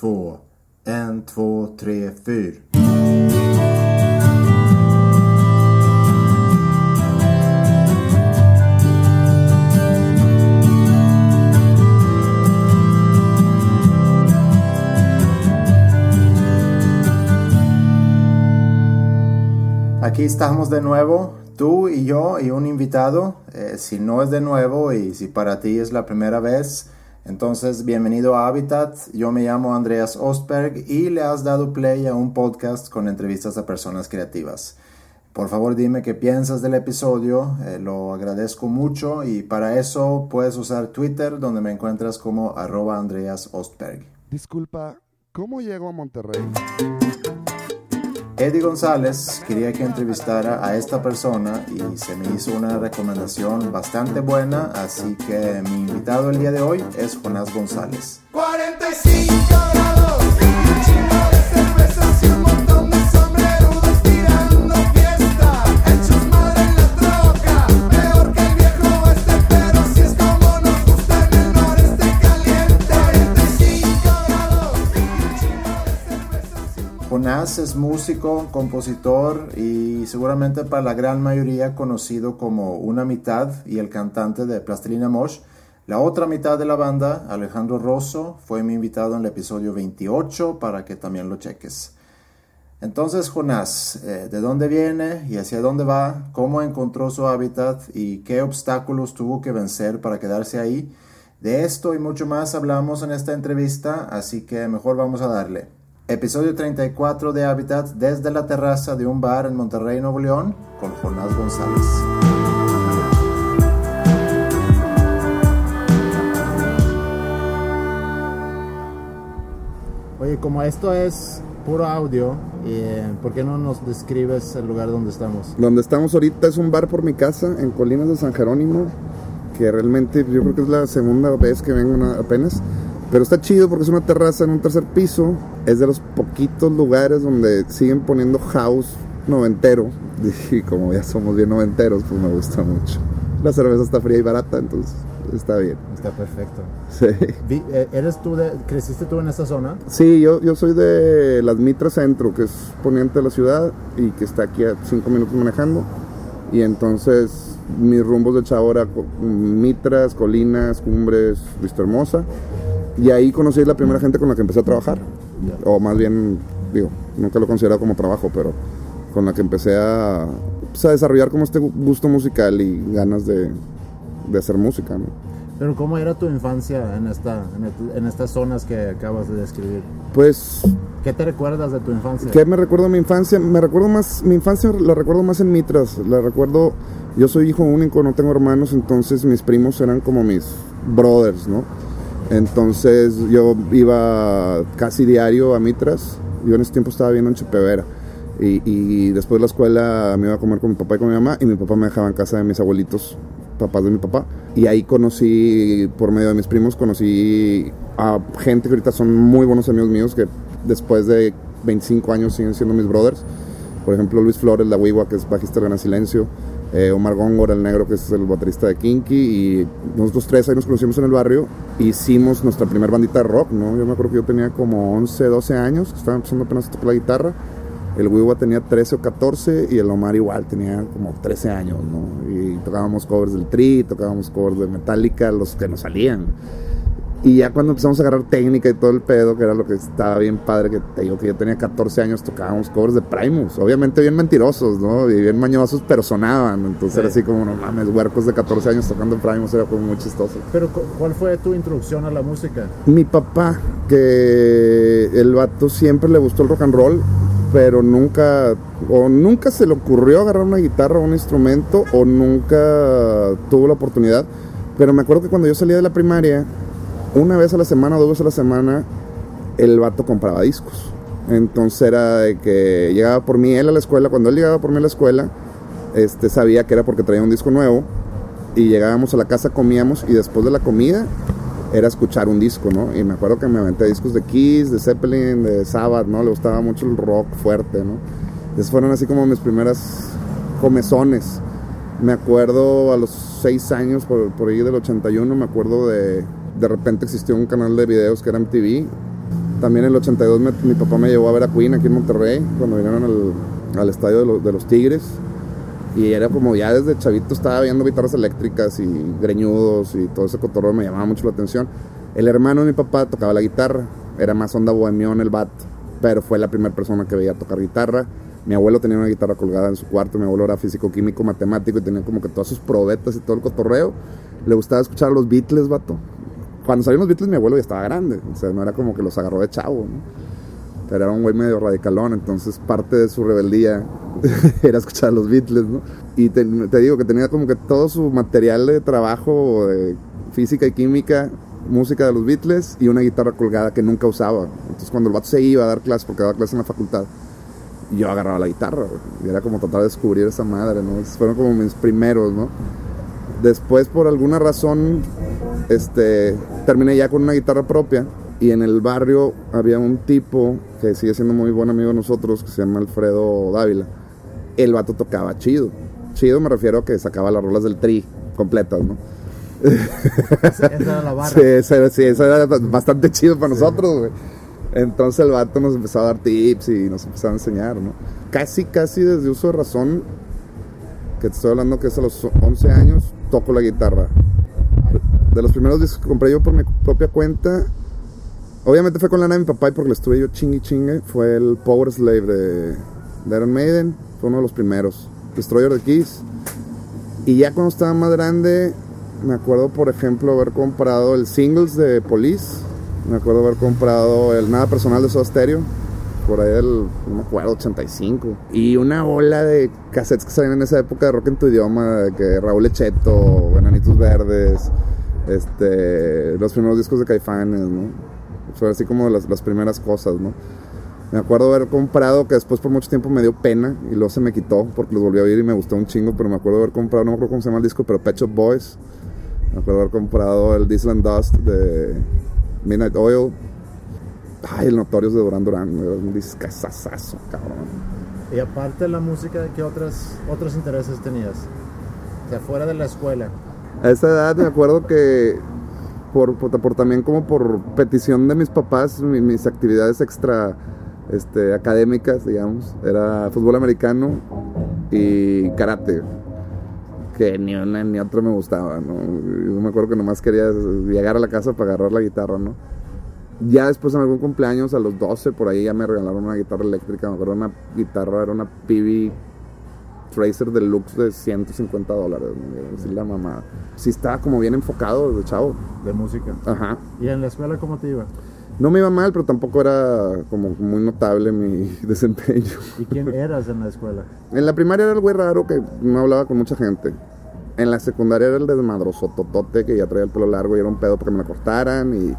två, en, två, tre, fyr. Aquí estamos de nuevo, tú y yo y un invitado. Eh, si no es de nuevo y si para ti es la primera vez, entonces bienvenido a Habitat. Yo me llamo Andreas Ostberg y le has dado play a un podcast con entrevistas a personas creativas. Por favor dime qué piensas del episodio, eh, lo agradezco mucho y para eso puedes usar Twitter donde me encuentras como arroba Andreas Ostberg. Disculpa, ¿cómo llego a Monterrey? Eddie González quería que entrevistara a esta persona y se me hizo una recomendación bastante buena, así que mi invitado el día de hoy es Jonás González. 45 Jonás es músico, compositor y seguramente para la gran mayoría conocido como una mitad y el cantante de Plastilina Mosh. La otra mitad de la banda, Alejandro Rosso, fue mi invitado en el episodio 28 para que también lo cheques. Entonces, Jonás, eh, ¿de dónde viene y hacia dónde va? ¿Cómo encontró su hábitat y qué obstáculos tuvo que vencer para quedarse ahí? De esto y mucho más hablamos en esta entrevista, así que mejor vamos a darle. Episodio 34 de Habitat desde la terraza de un bar en Monterrey, Nuevo León, con Jonás González. Oye, como esto es puro audio, eh, ¿por qué no nos describes el lugar donde estamos? Donde estamos ahorita es un bar por mi casa, en Colinas de San Jerónimo, que realmente yo creo que es la segunda vez que vengo na- apenas. Pero está chido porque es una terraza en un tercer piso. Es de los poquitos lugares donde siguen poniendo house noventero. Y como ya somos bien noventeros, pues me gusta mucho. La cerveza está fría y barata, entonces está bien. Está perfecto. Sí. Eh, ¿Eres tú de, creciste tú en esta zona? Sí, yo, yo soy de Las Mitras Centro, que es poniente de la ciudad y que está aquí a cinco minutos manejando. Y entonces mis rumbos de co- Mitras, Colinas, Cumbres, Vista Hermosa. Y ahí conocí la primera gente con la que empecé a trabajar. O más bien, digo, nunca lo he considerado como trabajo, pero con la que empecé a, pues, a desarrollar como este gusto musical y ganas de, de hacer música. ¿no? Pero ¿cómo era tu infancia en, esta, en, en estas zonas que acabas de describir? Pues ¿Qué te recuerdas de tu infancia? ¿Qué me recuerdo de mi infancia? Me recuerdo más, mi infancia la recuerdo más en Mitras. La recuerdo, yo soy hijo único, no tengo hermanos, entonces mis primos eran como mis brothers, ¿no? Entonces yo iba casi diario a Mitras. Yo en ese tiempo estaba viendo en Chepevera. Y, después de la escuela me iba a comer con mi papá y con mi mamá y mi papá me dejaba en casa de mis abuelitos, papás de mi papá. Y ahí conocí, por medio de mis primos, conocí a gente que ahorita son muy buenos amigos míos que después de 25 años siguen siendo mis brothers. Por ejemplo, Luis Flores, la Wiwa, que es bajista de Gana Silencio. Eh, Omar Góngora, el negro, que es el baterista de Kinky. Y nosotros tres ahí nos conocimos en el barrio. Hicimos nuestra primera bandita de rock, ¿no? Yo me acuerdo que yo tenía como 11, 12 años, que estaba empezando apenas a tocar la guitarra. El Wiwa tenía 13 o 14 y el Omar igual tenía como 13 años, ¿no? Y tocábamos covers del Tri, tocábamos covers de Metallica, los que nos salían. Y ya cuando empezamos a agarrar técnica y todo el pedo, que era lo que estaba bien padre, que te digo que yo tenía 14 años, tocábamos covers de Primus. Obviamente bien mentirosos, ¿no? Y bien mañosos, pero sonaban. Entonces Sí. era así como, no mames, huercos de 14 años tocando Primus, era como muy chistoso. Pero cu- ¿cuál fue tu introducción a la música? Mi papá, que el vato siempre le gustó el rock and roll, pero nunca, o nunca se le ocurrió agarrar una guitarra o un instrumento, o nunca tuvo la oportunidad. Pero me acuerdo que cuando yo salía de la primaria, una vez a la semana dos veces a la semana, el vato compraba discos. Entonces era de que llegaba por mí él a la escuela, cuando él llegaba por mí a la escuela, este, sabía que era porque traía un disco nuevo y llegábamos a la casa, comíamos y después de la comida era escuchar un disco, ¿no? Y me acuerdo que me aventé discos de Kiss, de Zeppelin, de Sabbath, ¿no? Le gustaba mucho el rock fuerte, ¿no? Esas fueron así como mis primeras comezones. Me acuerdo a los seis años, por, por ahí del 81, me acuerdo de... De repente existió un canal de videos que era MTV. También en el 82 mi papá me llevó a ver a Queen aquí en Monterrey, cuando vinieron al, al estadio de, los Tigres. Y era como ya desde chavito estaba viendo guitarras eléctricas y greñudos y todo ese cotorreo me llamaba mucho la atención. El hermano de mi papá tocaba la guitarra, era más onda bohemión el bat, pero fue la primera persona que veía tocar guitarra. Mi abuelo tenía una guitarra colgada en su cuarto, mi abuelo era físico, químico, matemático y tenía como que todas sus probetas y todo el cotorreo. Le gustaba escuchar los Beatles, vato. Cuando salieron los Beatles mi abuelo ya estaba grande, o sea, no era como que los agarró de chavo, ¿no? Pero era un güey medio radicalón, entonces parte de su rebeldía era escuchar a los Beatles, ¿no? Y te, te, digo que tenía como que todo su material de trabajo, de física y química, música de los Beatles y una guitarra colgada que nunca usaba. Entonces cuando el vato se iba a dar clases, porque daba clases en la facultad, yo agarraba la guitarra, y era como tratar de descubrir esa madre, ¿no? Esos fueron como mis primeros, ¿no? Después, por alguna razón, este, terminé ya con una guitarra propia y en el barrio había un tipo que sigue siendo muy buen amigo de nosotros, que se llama Alfredo Dávila. El vato tocaba chido. Chido me refiero a que sacaba las rolas del tri completas, ¿no? Esa era la barra. Sí, eso, sí, eso era bastante chido para nosotros, güey. Entonces el vato nos empezó a dar tips y nos empezó a enseñar, ¿no? Casi, casi desde uso de razón, que te estoy hablando que es a los 11 años, toco la guitarra. De los primeros discos que compré yo por mi propia cuenta, obviamente fue con la de mi papá y porque le estuve yo chingue chingue, fue el Power Slave de, de Iron Maiden, fue uno de los primeros. Destroyer de Keys. Y ya cuando estaba más grande, me acuerdo por ejemplo haber comprado el singles de Police me acuerdo haber comprado el Nada Personal de Soda Stereo. Por ahí del, no me acuerdo, 85. Y una ola de cassettes que salían en esa época de rock en tu idioma. De que Raúl Echeto, Enanitos Verdes. Este, los primeros discos de Caifanes, ¿no? Fue así como las, las primeras cosas, ¿no? Me acuerdo haber comprado, que después por mucho tiempo me dio pena y luego se me quitó porque los volví a oír y me gustó un chingo, pero me acuerdo haber comprado, no me acuerdo cómo se llama el disco, pero Pet Shop Boys. Me acuerdo haber comprado el Disneyland Dust de Midnight Oil. Ay, el Notorious de Duran Duran. Un discazazazo, cabrón. Y aparte de la música, ¿qué otras, otros intereses tenías? O sea, fuera de la escuela. A esa edad me acuerdo que por, por, por también como por petición de mis papás, mi, mis actividades extra este, académicas, digamos, era fútbol americano y karate que ni una ni otra me gustaba, ¿no? Yo me acuerdo que nomás quería llegar a la casa para agarrar la guitarra, ¿no? Ya después en algún cumpleaños, a los 12, por ahí ya me regalaron una guitarra eléctrica, me acuerdo una guitarra, era una PB Tracer Deluxe de 150 dólares, ¿no? Así la mamá. Sí estaba como bien enfocado chavo. De música. Ajá. ¿Y en la escuela cómo te iba? No me iba mal, pero tampoco era como muy notable mi desempeño. ¿Y quién eras en la escuela? En la primaria era el güey raro que no hablaba con mucha gente. En la secundaria era el desmadroso totote que ya traía el pelo largo y era un pedo porque me lo cortaran y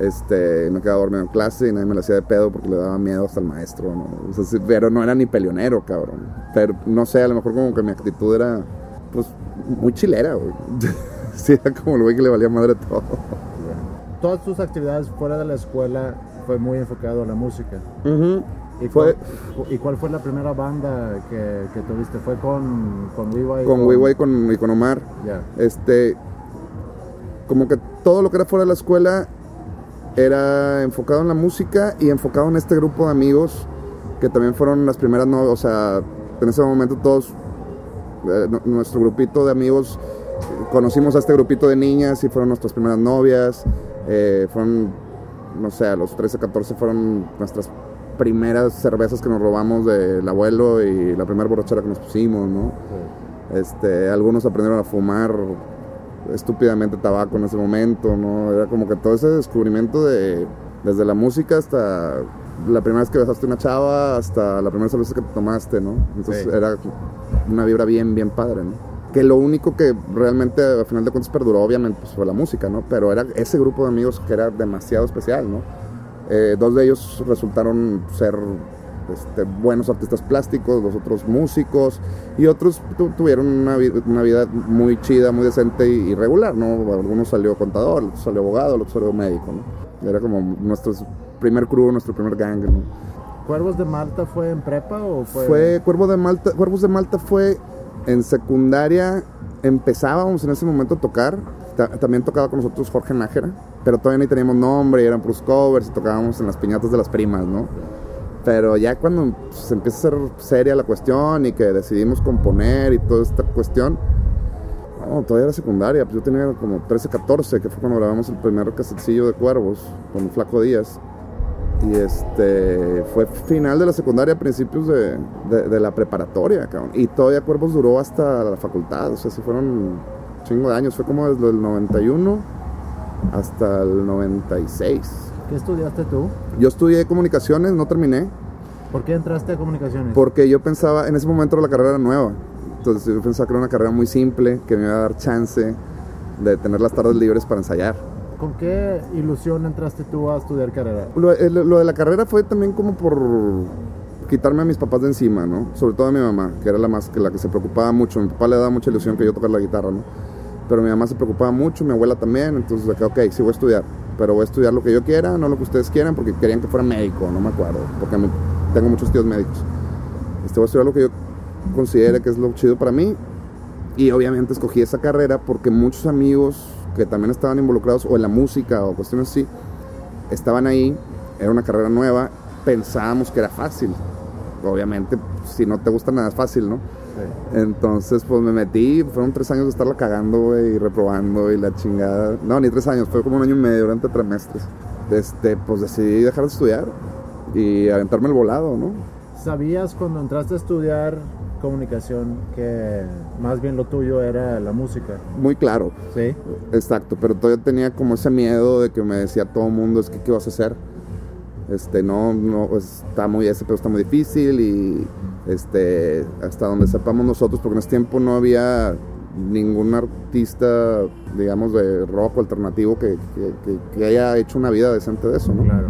este, me quedaba dormido en clase y nadie me lo hacía de pedo porque le daba miedo hasta el maestro, ¿no? O sea, sí, pero no era ni peleonero, cabrón. Pero no sé, a lo mejor como que mi actitud era, pues, muy chilera, güey. sí, era como el güey que le valía madre todo todas tus actividades fuera de la escuela fue muy enfocado a la música. Uh -huh. ¿Y, fue, cuál, ¿Y cuál fue la primera banda que, que tuviste? ¿Fue con, con Wiwa y con, con... Wiwa y con, y con Omar? Yeah. Este, como que todo lo que era fuera de la escuela era enfocado en la música y enfocado en este grupo de amigos que también fueron las primeras, no, o sea, en ese momento todos, eh, nuestro grupito de amigos, conocimos a este grupito de niñas y fueron nuestras primeras novias. Eh, fueron, no sé, a los 13, 14 fueron nuestras primeras cervezas que nos robamos del abuelo y la primera borrachera que nos pusimos, ¿no? Sí. Este, algunos aprendieron a fumar estúpidamente tabaco en ese momento, ¿no? Era como que todo ese descubrimiento de, desde la música hasta la primera vez que besaste una chava, hasta la primera cerveza que te tomaste, ¿no? Entonces Sí. era una vibra bien, bien padre, ¿no? Que lo único que realmente a final de cuentas perduró, obviamente, pues, fue la música, ¿no? Pero era ese grupo de amigos que era demasiado especial, ¿no? Eh, dos de ellos resultaron ser este, buenos artistas plásticos, los otros músicos, y otros tu- tuvieron una, vi- una vida muy chida, muy decente y, y regular, ¿no? Algunos salió contador, otros salió abogado, otros salió médico, ¿no? Era como nuestro primer crew, nuestro primer gang, ¿no? ¿Cuervos de Malta fue en prepa o fue...? Fue Cuervo de Malta, Cuervos de Malta fue en secundaria, empezábamos en ese momento a tocar, también tocaba con nosotros Jorge Nájera, pero todavía ni teníamos nombre, eran plus covers y tocábamos en las piñatas de las primas, ¿no? Pero ya cuando se empieza a ser seria la cuestión y que decidimos componer y toda esta cuestión, no, todavía era secundaria, pues yo tenía como 13, 14, que fue cuando grabamos el primer casetcillo de Cuervos con Flaco Díaz. Y este fue final de la secundaria, principios de, de, la preparatoria, cabrón. Y todavía Cuervos duró hasta la facultad, o sea, se fueron chingo de años, fue como desde el 91 hasta el 96. ¿Qué estudiaste tú? Yo estudié comunicaciones, no terminé. ¿Por qué entraste a comunicaciones? Porque yo pensaba, en ese momento la carrera era nueva. Entonces yo pensaba que era una carrera muy simple, que me iba a dar chance de tener las tardes libres para ensayar. ¿Con qué ilusión entraste tú a estudiar carrera? Lo, de la carrera fue también como por quitarme a mis papás de encima, ¿no? Sobre todo a mi mamá, que era la más que la que se preocupaba mucho. Mi papá le daba mucha ilusión que yo tocara la guitarra, ¿no? Pero mi mamá se preocupaba mucho, mi abuela también, entonces dije, ok, sí voy a estudiar, pero voy a estudiar lo que yo quiera, no lo que ustedes quieran, porque querían que fuera médico, no me acuerdo, porque tengo muchos tíos médicos. Este, voy a estudiar lo que yo considere que es lo chido para mí, y obviamente escogí esa carrera porque muchos amigos que también estaban involucrados o en la música o cuestiones así, estaban ahí, era una carrera nueva, pensábamos que era fácil. Obviamente, si no te gusta nada es fácil, ¿no? Entonces, pues me metí, fueron tres años de estarla cagando, y reprobando y la chingada. No, ni tres años, fue como un año y medio durante trimestres. Este, pues decidí dejar de estudiar y aventarme el volado, ¿no? ¿Sabías cuando entraste a estudiar comunicación que más bien lo tuyo era la música. Muy claro. Sí. Exacto, pero todavía tenía como ese miedo de que me decía todo el mundo, es que qué vas a hacer. Este, no, no, pues, está muy, ese pero está muy difícil y este, hasta donde sepamos nosotros, porque en ese tiempo no había ningún artista, digamos, de rock alternativo que, que, haya hecho una vida decente de eso, ¿no? Claro.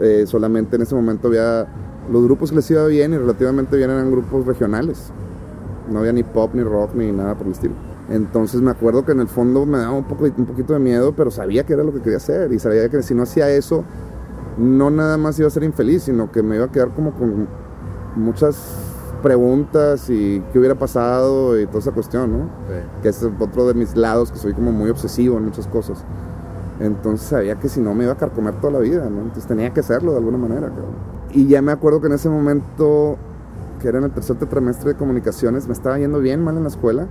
Eh, solamente en ese momento había los grupos que les iba bien y relativamente bien eran grupos regionales. No había ni pop, ni rock, ni nada por el estilo. Entonces me acuerdo que en el fondo me daba un, poco, un poquito de miedo, pero sabía que era lo que quería hacer. Y sabía que si no hacía eso, no nada más iba a ser infeliz, sino que me iba a quedar como con muchas preguntas y qué hubiera pasado y toda esa cuestión, ¿no? Que es otro de mis lados, que soy como muy obsesivo en muchas cosas. Entonces sabía que si no me iba a carcomer toda la vida, ¿no? Entonces tenía que hacerlo de alguna manera, Y ya me acuerdo que en ese momento, que era en el tercer trimestre de comunicaciones, me estaba yendo bien mal en la escuela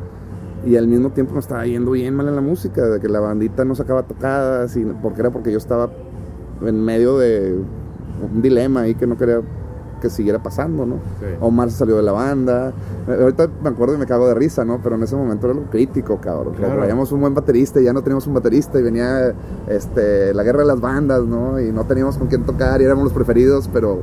y al mismo tiempo me estaba yendo bien mal en la música, de que la bandita no sacaba tocadas, y, porque era porque yo estaba en medio de un dilema ahí que no quería que siguiera pasando, ¿no? Omar salió de la banda. Ahorita me acuerdo y me cago de risa, ¿no? Pero en ese momento era algo crítico, cabrón. Traíamos un buen baterista y ya no teníamos un baterista y venía este, la guerra de las bandas, ¿no? Y no teníamos con quién tocar y éramos los preferidos, pero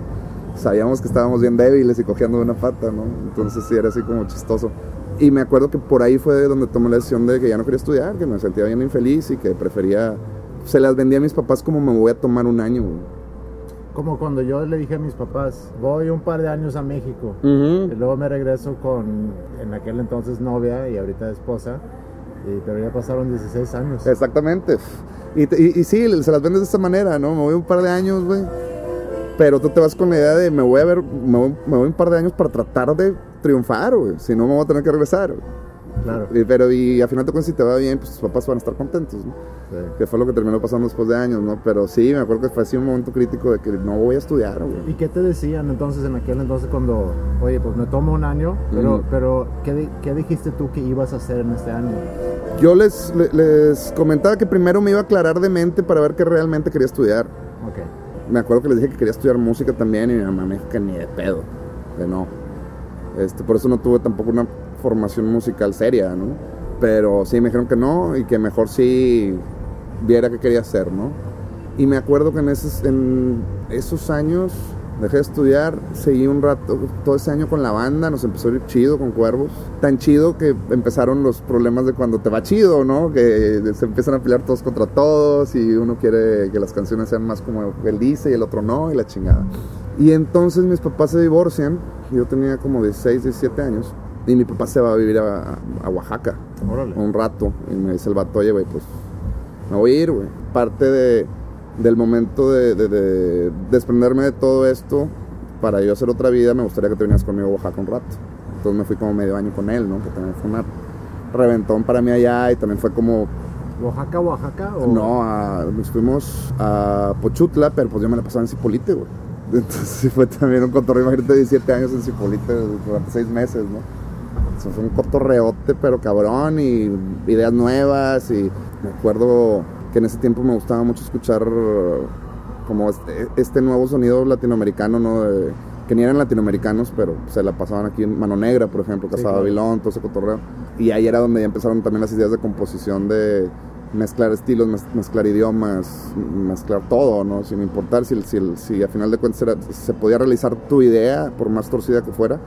sabíamos que estábamos bien débiles y cogiendo de una pata, ¿no? Entonces sí, era así como chistoso. Y me acuerdo que por ahí fue donde tomé la decisión de que ya no quería estudiar, que me sentía bien infeliz y que prefería... Se las vendía a mis papás como me voy a tomar un año, como cuando yo le dije a mis papás, voy un par de años a México y luego me regreso con en aquel entonces novia y ahorita esposa, y, pero ya pasaron 16 años. Exactamente. Y, y, sí, se las vendes de esta manera, ¿no? Me voy un par de años, güey. Pero tú te vas con la idea de me voy a ver, me voy, me voy un par de años para tratar de triunfar, güey. Si no, me voy a tener que regresar. Claro. pero y al final de cuentas si te va bien, pues tus papás van a estar contentos, ¿no? Que fue lo que terminó pasando después de años, ¿no? Pero sí, me acuerdo que fue así un momento crítico de que no voy a estudiar, güey. ¿Y qué te decían entonces en aquel entonces cuando, oye, pues me tomo un año, pero, pero ¿qué, ¿qué, dijiste tú que ibas a hacer en este año? Yo les, les, comentaba que primero me iba a aclarar de mente para ver qué realmente quería estudiar. Ok. Me acuerdo que les dije que quería estudiar música también y mi mamá me dijo que ni de pedo, de no. Este, por eso no tuve tampoco una formación musical seria, ¿no? Pero sí me dijeron que no y que mejor sí viera qué quería hacer, ¿no? Y me acuerdo que en esos, años dejé de estudiar, seguí un rato, todo ese año con la banda, nos empezó a ir chido con Cuervos. Tan chido que empezaron los problemas de cuando te va chido, ¿no? Que se empiezan a pelear todos contra todos y uno quiere que las canciones sean más como él dice y el otro no y la chingada. Y entonces mis papás se divorcian, yo tenía como 16, 17 años. Y mi papá se va a vivir a, Oaxaca un rato. Y me dice el vato, oye, güey, pues me voy a ir, güey. Parte de, del momento de, desprenderme de todo esto, para yo hacer otra vida, me gustaría que te vinieras conmigo a Oaxaca un rato. Entonces me fui como medio año con él, ¿no? Que también fue un reventón para mí allá y también fue como ¿Oaxaca, Oaxaca? O... No, nos fuimos a Pochutla, pero pues yo me la pasaba en Cipolite, güey. Entonces fue también un cotorreo, imagínate, 17 años en Cipolite durante 6 meses, ¿no? Fue un cotorreote, pero cabrón, y ideas nuevas, y me acuerdo que en ese tiempo me gustaba mucho escuchar como este, este nuevo sonido latinoamericano, ¿no? que ni eran latinoamericanos, pero se la pasaban aquí en Mano Negra, por ejemplo, Casaba sí, todo ese cotorreo. Y ahí era donde ya empezaron también las ideas de composición de mezclar estilos, mezclar idiomas, mezclar todo, ¿no? Sin importar si, si, si a final de cuentas se podía realizar tu idea, por más torcida que fuera,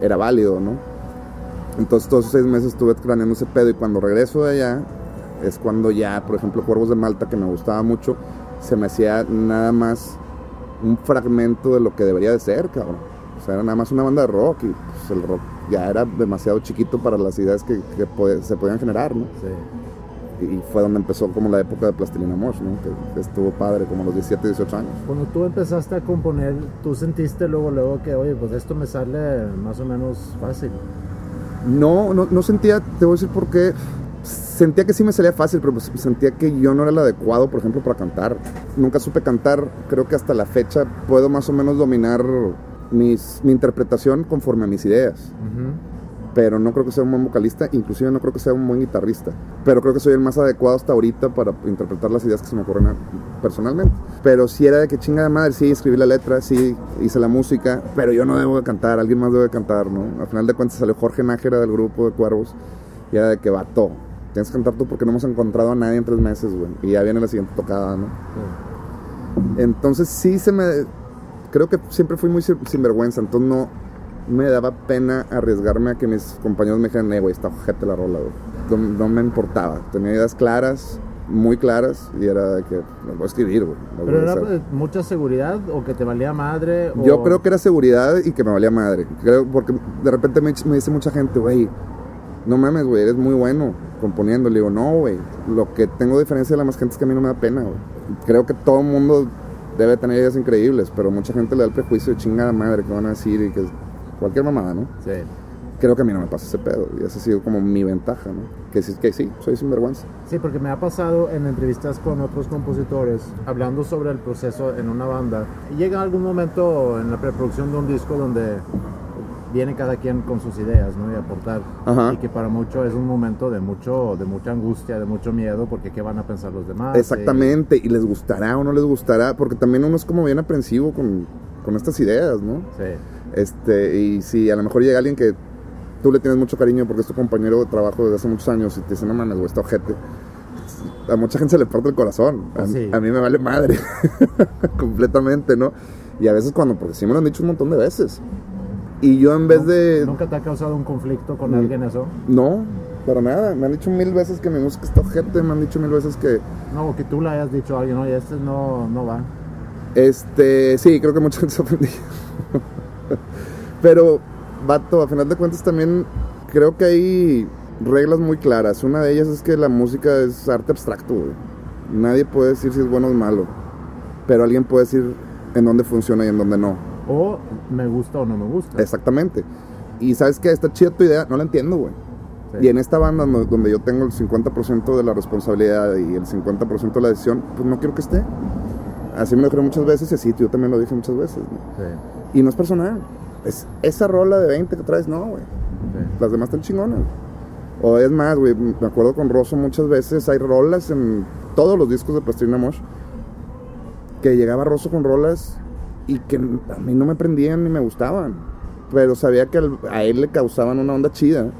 era válido, ¿no? Entonces todos esos seis meses estuve craneando ese pedo y cuando regreso de allá es cuando ya, por ejemplo, Cuervos de Malta, que me gustaba mucho, se me hacía nada más un fragmento de lo que debería de ser, cabrón. O sea, era nada más una banda de rock y pues, el rock ya era demasiado chiquito para las ideas que, se podían generar, ¿no? Sí. Y fue donde empezó como la época de Plastilina Mosh, ¿no? Que, estuvo padre, como los 17, 18 años. Cuando tú empezaste a componer, ¿tú sentiste luego, luego que, oye, pues esto me sale más o menos fácil? No, no, no sentía, te voy a decir por qué sentía que sí me salía fácil, pero pues sentía que yo no era el adecuado, por ejemplo, para cantar. Nunca supe cantar, creo que hasta la fecha puedo más o menos dominar mis, mi interpretación conforme a mis ideas. Pero no creo que sea un buen vocalista, inclusive no creo que sea un buen guitarrista. Pero creo que soy el más adecuado hasta ahorita para interpretar las ideas que se me ocurren personalmente. Pero si era de que chinga de madre, sí, escribí la letra, sí, hice la música, pero yo no debo de cantar, alguien más debe cantar, ¿no? Al final de cuentas salió Jorge Nájera del grupo de Cuervos y era de que todo tienes que cantar tú porque no hemos encontrado a nadie en tres meses, güey. Y ya viene la siguiente tocada, ¿no? Entonces sí se me... Creo que siempre fui muy sinvergüenza, entonces no me daba pena arriesgarme a que mis compañeros me dijeran, eh, güey, está ojete la rola, güey. No, me importaba. Tenía ideas claras, muy claras, y era de que me voy a escribir, güey. ¿Pero era mucha seguridad o que te valía madre? Yo creo que era seguridad y que me valía madre. Creo, porque de repente me, me dice mucha gente, güey, no mames, güey, eres muy bueno componiendo. Le digo, no, güey, lo que tengo diferencia de la más gente es que a mí no me da pena, güey. Creo que todo el mundo debe tener ideas increíbles, pero mucha gente le da el prejuicio de chingada madre que van a decir y que cualquier mamada, ¿no? Sí. Creo que a mí no me pasa ese pedo y esa ha sido como mi ventaja, ¿no? Que, que sí, soy sinvergüenza. Sí, porque me ha pasado en entrevistas con otros compositores hablando sobre el proceso en una banda. Y llega algún momento en la preproducción de un disco donde viene cada quien con sus ideas, ¿no? Y aportar. Y que para muchos es un momento de mucho, de mucha angustia, de mucho miedo, porque qué van a pensar los demás. Exactamente, y les gustará o no les gustará, porque también uno es como bien aprensivo con, con estas ideas, ¿no? Sí. Este, y si a lo mejor llega alguien que tú le tienes mucho cariño porque es tu compañero de trabajo desde hace muchos años y te dice, no mames, güey, está ojete. A mucha gente se le parte el corazón. A, a mí me vale madre. Completamente, ¿no? Y a veces cuando, porque sí me lo han dicho un montón de veces. Y yo en vez de... ¿Nunca te ha causado un conflicto con alguien eso? No, para nada. Me han dicho mil veces que mi música está ojete, me han dicho mil veces que... No, que tú le hayas dicho a alguien, oye, este no, no va. Este, sí, creo que mucha gente se ofendió. Pero, vato, a final de cuentas también creo que hay reglas muy claras. Una de ellas es que la música es arte abstracto, güey. Nadie puede decir si es bueno o malo. Pero alguien puede decir en dónde funciona y en dónde no. O me gusta o no me gusta. Exactamente. Y sabes que está chida tu idea, no la entiendo, güey. Y en esta banda donde yo tengo el 50% de la responsabilidad y el 50% de la decisión, pues no quiero que esté. Así me lo creo muchas veces y así yo también lo dije muchas veces. Y no es personal. Es esa rola de 20 que traes, no, güey. Las demás están chingonas. O es más, güey, me acuerdo con Rosso muchas veces, hay rolas en todos los discos de Pastrina Mosh, que llegaba Rosso con rolas y que a mí no me prendían ni me gustaban. Pero sabía que a él le causaban una onda chida.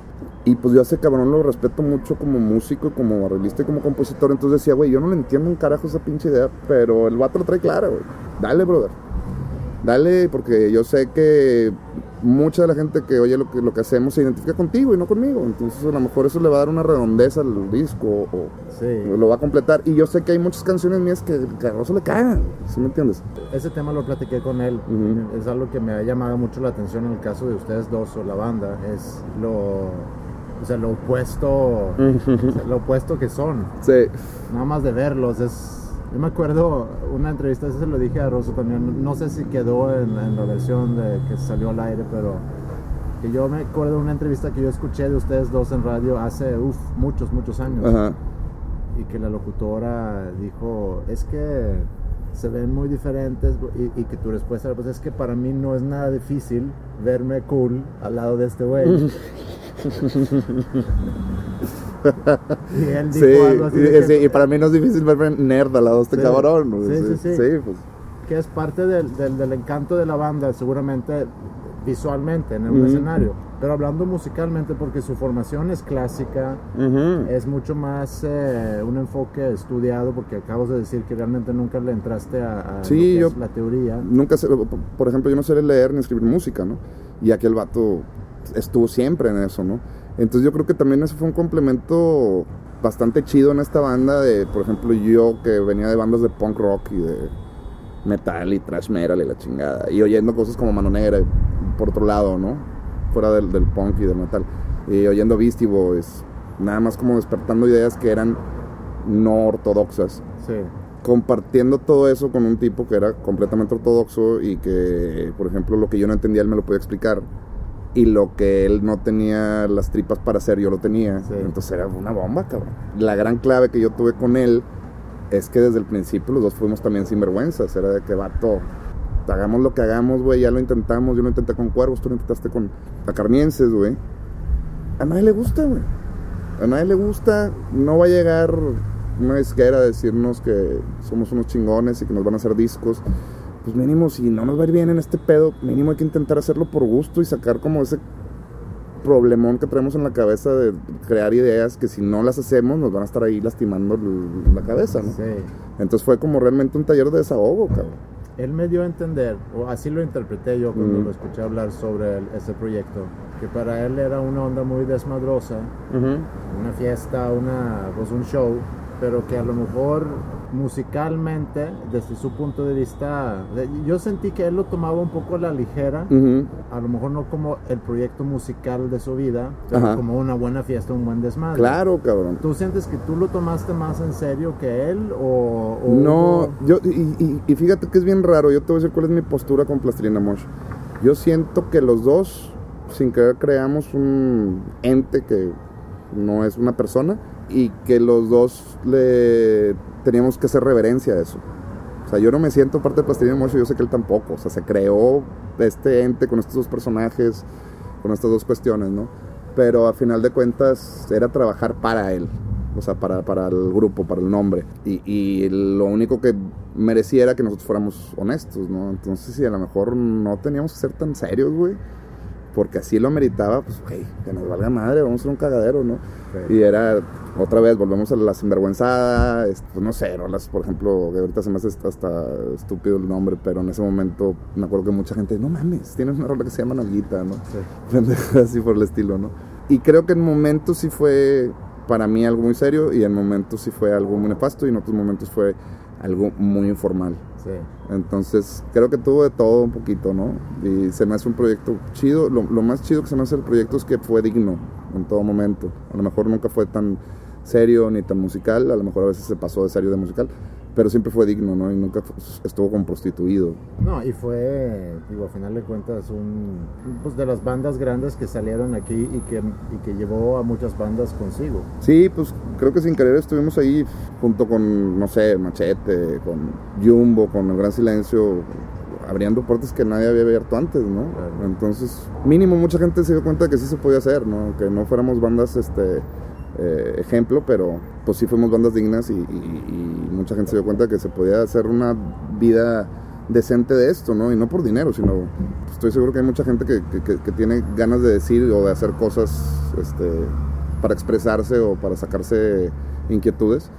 Y pues yo a ese cabrón lo respeto mucho como músico, como arreglista y como compositor. Entonces decía, güey, yo no le entiendo un carajo esa pinche idea, pero el vato lo trae clara, güey. Dale, brother. Dale, porque yo sé que mucha de la gente que oye lo que, lo que hacemos se identifica contigo y no conmigo. Entonces a lo mejor eso le va a dar una redondeza al disco o, lo va a completar. Y yo sé que hay muchas canciones mías que se le cagan, ¿sí me entiendes? Ese tema lo platiqué con él. Es algo que me ha llamado mucho la atención en el caso de ustedes dos o la banda. Es lo... O sea, lo opuesto, lo opuesto que son. Sí. Nada más de verlos es yo me acuerdo una entrevista, eso se lo dije a Rosso también, no sé si quedó en, la versión de que salió al aire, pero que yo me acuerdo de una entrevista que yo escuché de ustedes dos en radio hace uf, muchos, muchos años. y que la locutora dijo, es que se ven muy diferentes y, que tu respuesta pues es que para mí no es nada difícil verme cool al lado de este güey. y él dijo algo así. Y, y para mí no es difícil verme nerd al lado de este cabrón. Sí, sí, sí. pues. Que es parte del, del, del encanto de la banda, seguramente visualmente en un escenario, pero hablando musicalmente porque su formación es clásica, es mucho más eh, un enfoque estudiado porque acabas de decir que realmente nunca le entraste a, la teoría. Nunca, sé, por ejemplo, yo no sé leer ni escribir música, ¿no? Y aquel vato estuvo siempre en eso, ¿no? Entonces yo creo que también eso fue un complemento bastante chido en esta banda de, por ejemplo, yo que venía de bandas de punk rock y de metal y thrash metal y la chingada. Y oyendo cosas como Mano Negra, por otro lado, ¿no? Fuera del, del punk y del metal. Y oyendo Beastie Boys. Nada más como despertando ideas que eran no ortodoxas. Sí. Compartiendo todo eso con un tipo que era completamente ortodoxo y que, por ejemplo, lo que yo no entendía él me lo podía explicar. Y lo que él no tenía las tripas para hacer, yo lo tenía. Entonces era una bomba, cabrón. La gran clave que yo tuve con él es que desde el principio los dos fuimos también sinvergüenzas. Era de que vato, hagamos lo que hagamos, güey, ya lo intentamos. Yo lo intenté con cuervos, tú lo intentaste con acarmienses, güey. A nadie le gusta, güey. A nadie le gusta. No va a llegar una disquera a decirnos que somos unos chingones y que nos van a hacer discos. Pues mínimo, si no nos va a ir bien en este pedo, mínimo hay que intentar hacerlo por gusto y sacar como ese problemón que traemos en la cabeza de crear ideas que si no las hacemos nos van a estar ahí lastimando la cabeza, ¿no? Sí. Entonces fue como realmente un taller de desahogo, cabrón. Él me dio a entender, o así lo interpreté yo cuando mm. lo escuché hablar sobre ese proyecto, que para él era una onda muy desmadrosa, una fiesta, una, pues un show, pero que a lo mejor musicalmente, desde su punto de vista, yo sentí que él lo tomaba un poco a la ligera, a lo mejor no como el proyecto musical de su vida, pero como una buena fiesta, un buen desmadre. Claro, cabrón. ¿Tú sientes que tú lo tomaste más en serio que él o...? no, yo, y, fíjate que es bien raro, yo te voy a decir cuál es mi postura con Plastilina Mosh. Yo siento que los dos, sin que creamos un ente que no es una persona, y que los dos le teníamos que hacer reverencia a eso. O sea, yo no me siento parte de Plastilina Mocho, yo sé que él tampoco. O sea, se creó este ente con estos dos personajes, con estas dos cuestiones, ¿no? Pero a final de cuentas era trabajar para él, o sea, para, para el grupo, para el nombre. Y, y, lo único que merecía era que nosotros fuéramos honestos, ¿no? Entonces, si a lo mejor no teníamos que ser tan serios, güey porque así lo meritaba, pues, güey, que nos valga madre, vamos a ser un cagadero, ¿no? Y era, otra vez, volvemos a la sinvergüenzada, pues no sé, rolas, por ejemplo, que ahorita se me hace hasta estúpido el nombre, pero en ese momento me acuerdo que mucha gente, no mames, tienes una rola que se llama Nalguita, ¿no? Sí. Así por el estilo, ¿no? Y creo que en momentos sí fue para mí algo muy serio y en momentos sí fue algo muy nefasto y en otros momentos fue algo muy informal. Entonces, creo que tuvo de todo un poquito, ¿no? Y se me hace un proyecto chido. Lo, más chido que se me hace el proyecto es que fue digno en todo momento. A lo mejor nunca fue tan serio ni tan musical, a lo mejor a veces se pasó de serio de musical, pero siempre fue digno, ¿no? Y nunca estuvo como prostituido. No, y fue, digo, a final de cuentas, un, pues de las bandas grandes que salieron aquí y que, y que llevó a muchas bandas consigo. Sí, pues creo que sin querer estuvimos ahí junto con, no sé, Machete, con Jumbo, con El Gran Silencio, abriendo puertas que nadie había abierto antes, ¿no? Entonces, mínimo mucha gente se dio cuenta de que sí se podía hacer, ¿no? Que no fuéramos bandas, este eh, ejemplo, pero pues sí fuimos bandas dignas y, mucha gente se dio cuenta que se podía hacer una vida decente de esto, ¿no? Y no por dinero, sino pues, estoy seguro que hay mucha gente que, tiene ganas de decir o de hacer cosas este, para expresarse o para sacarse inquietudes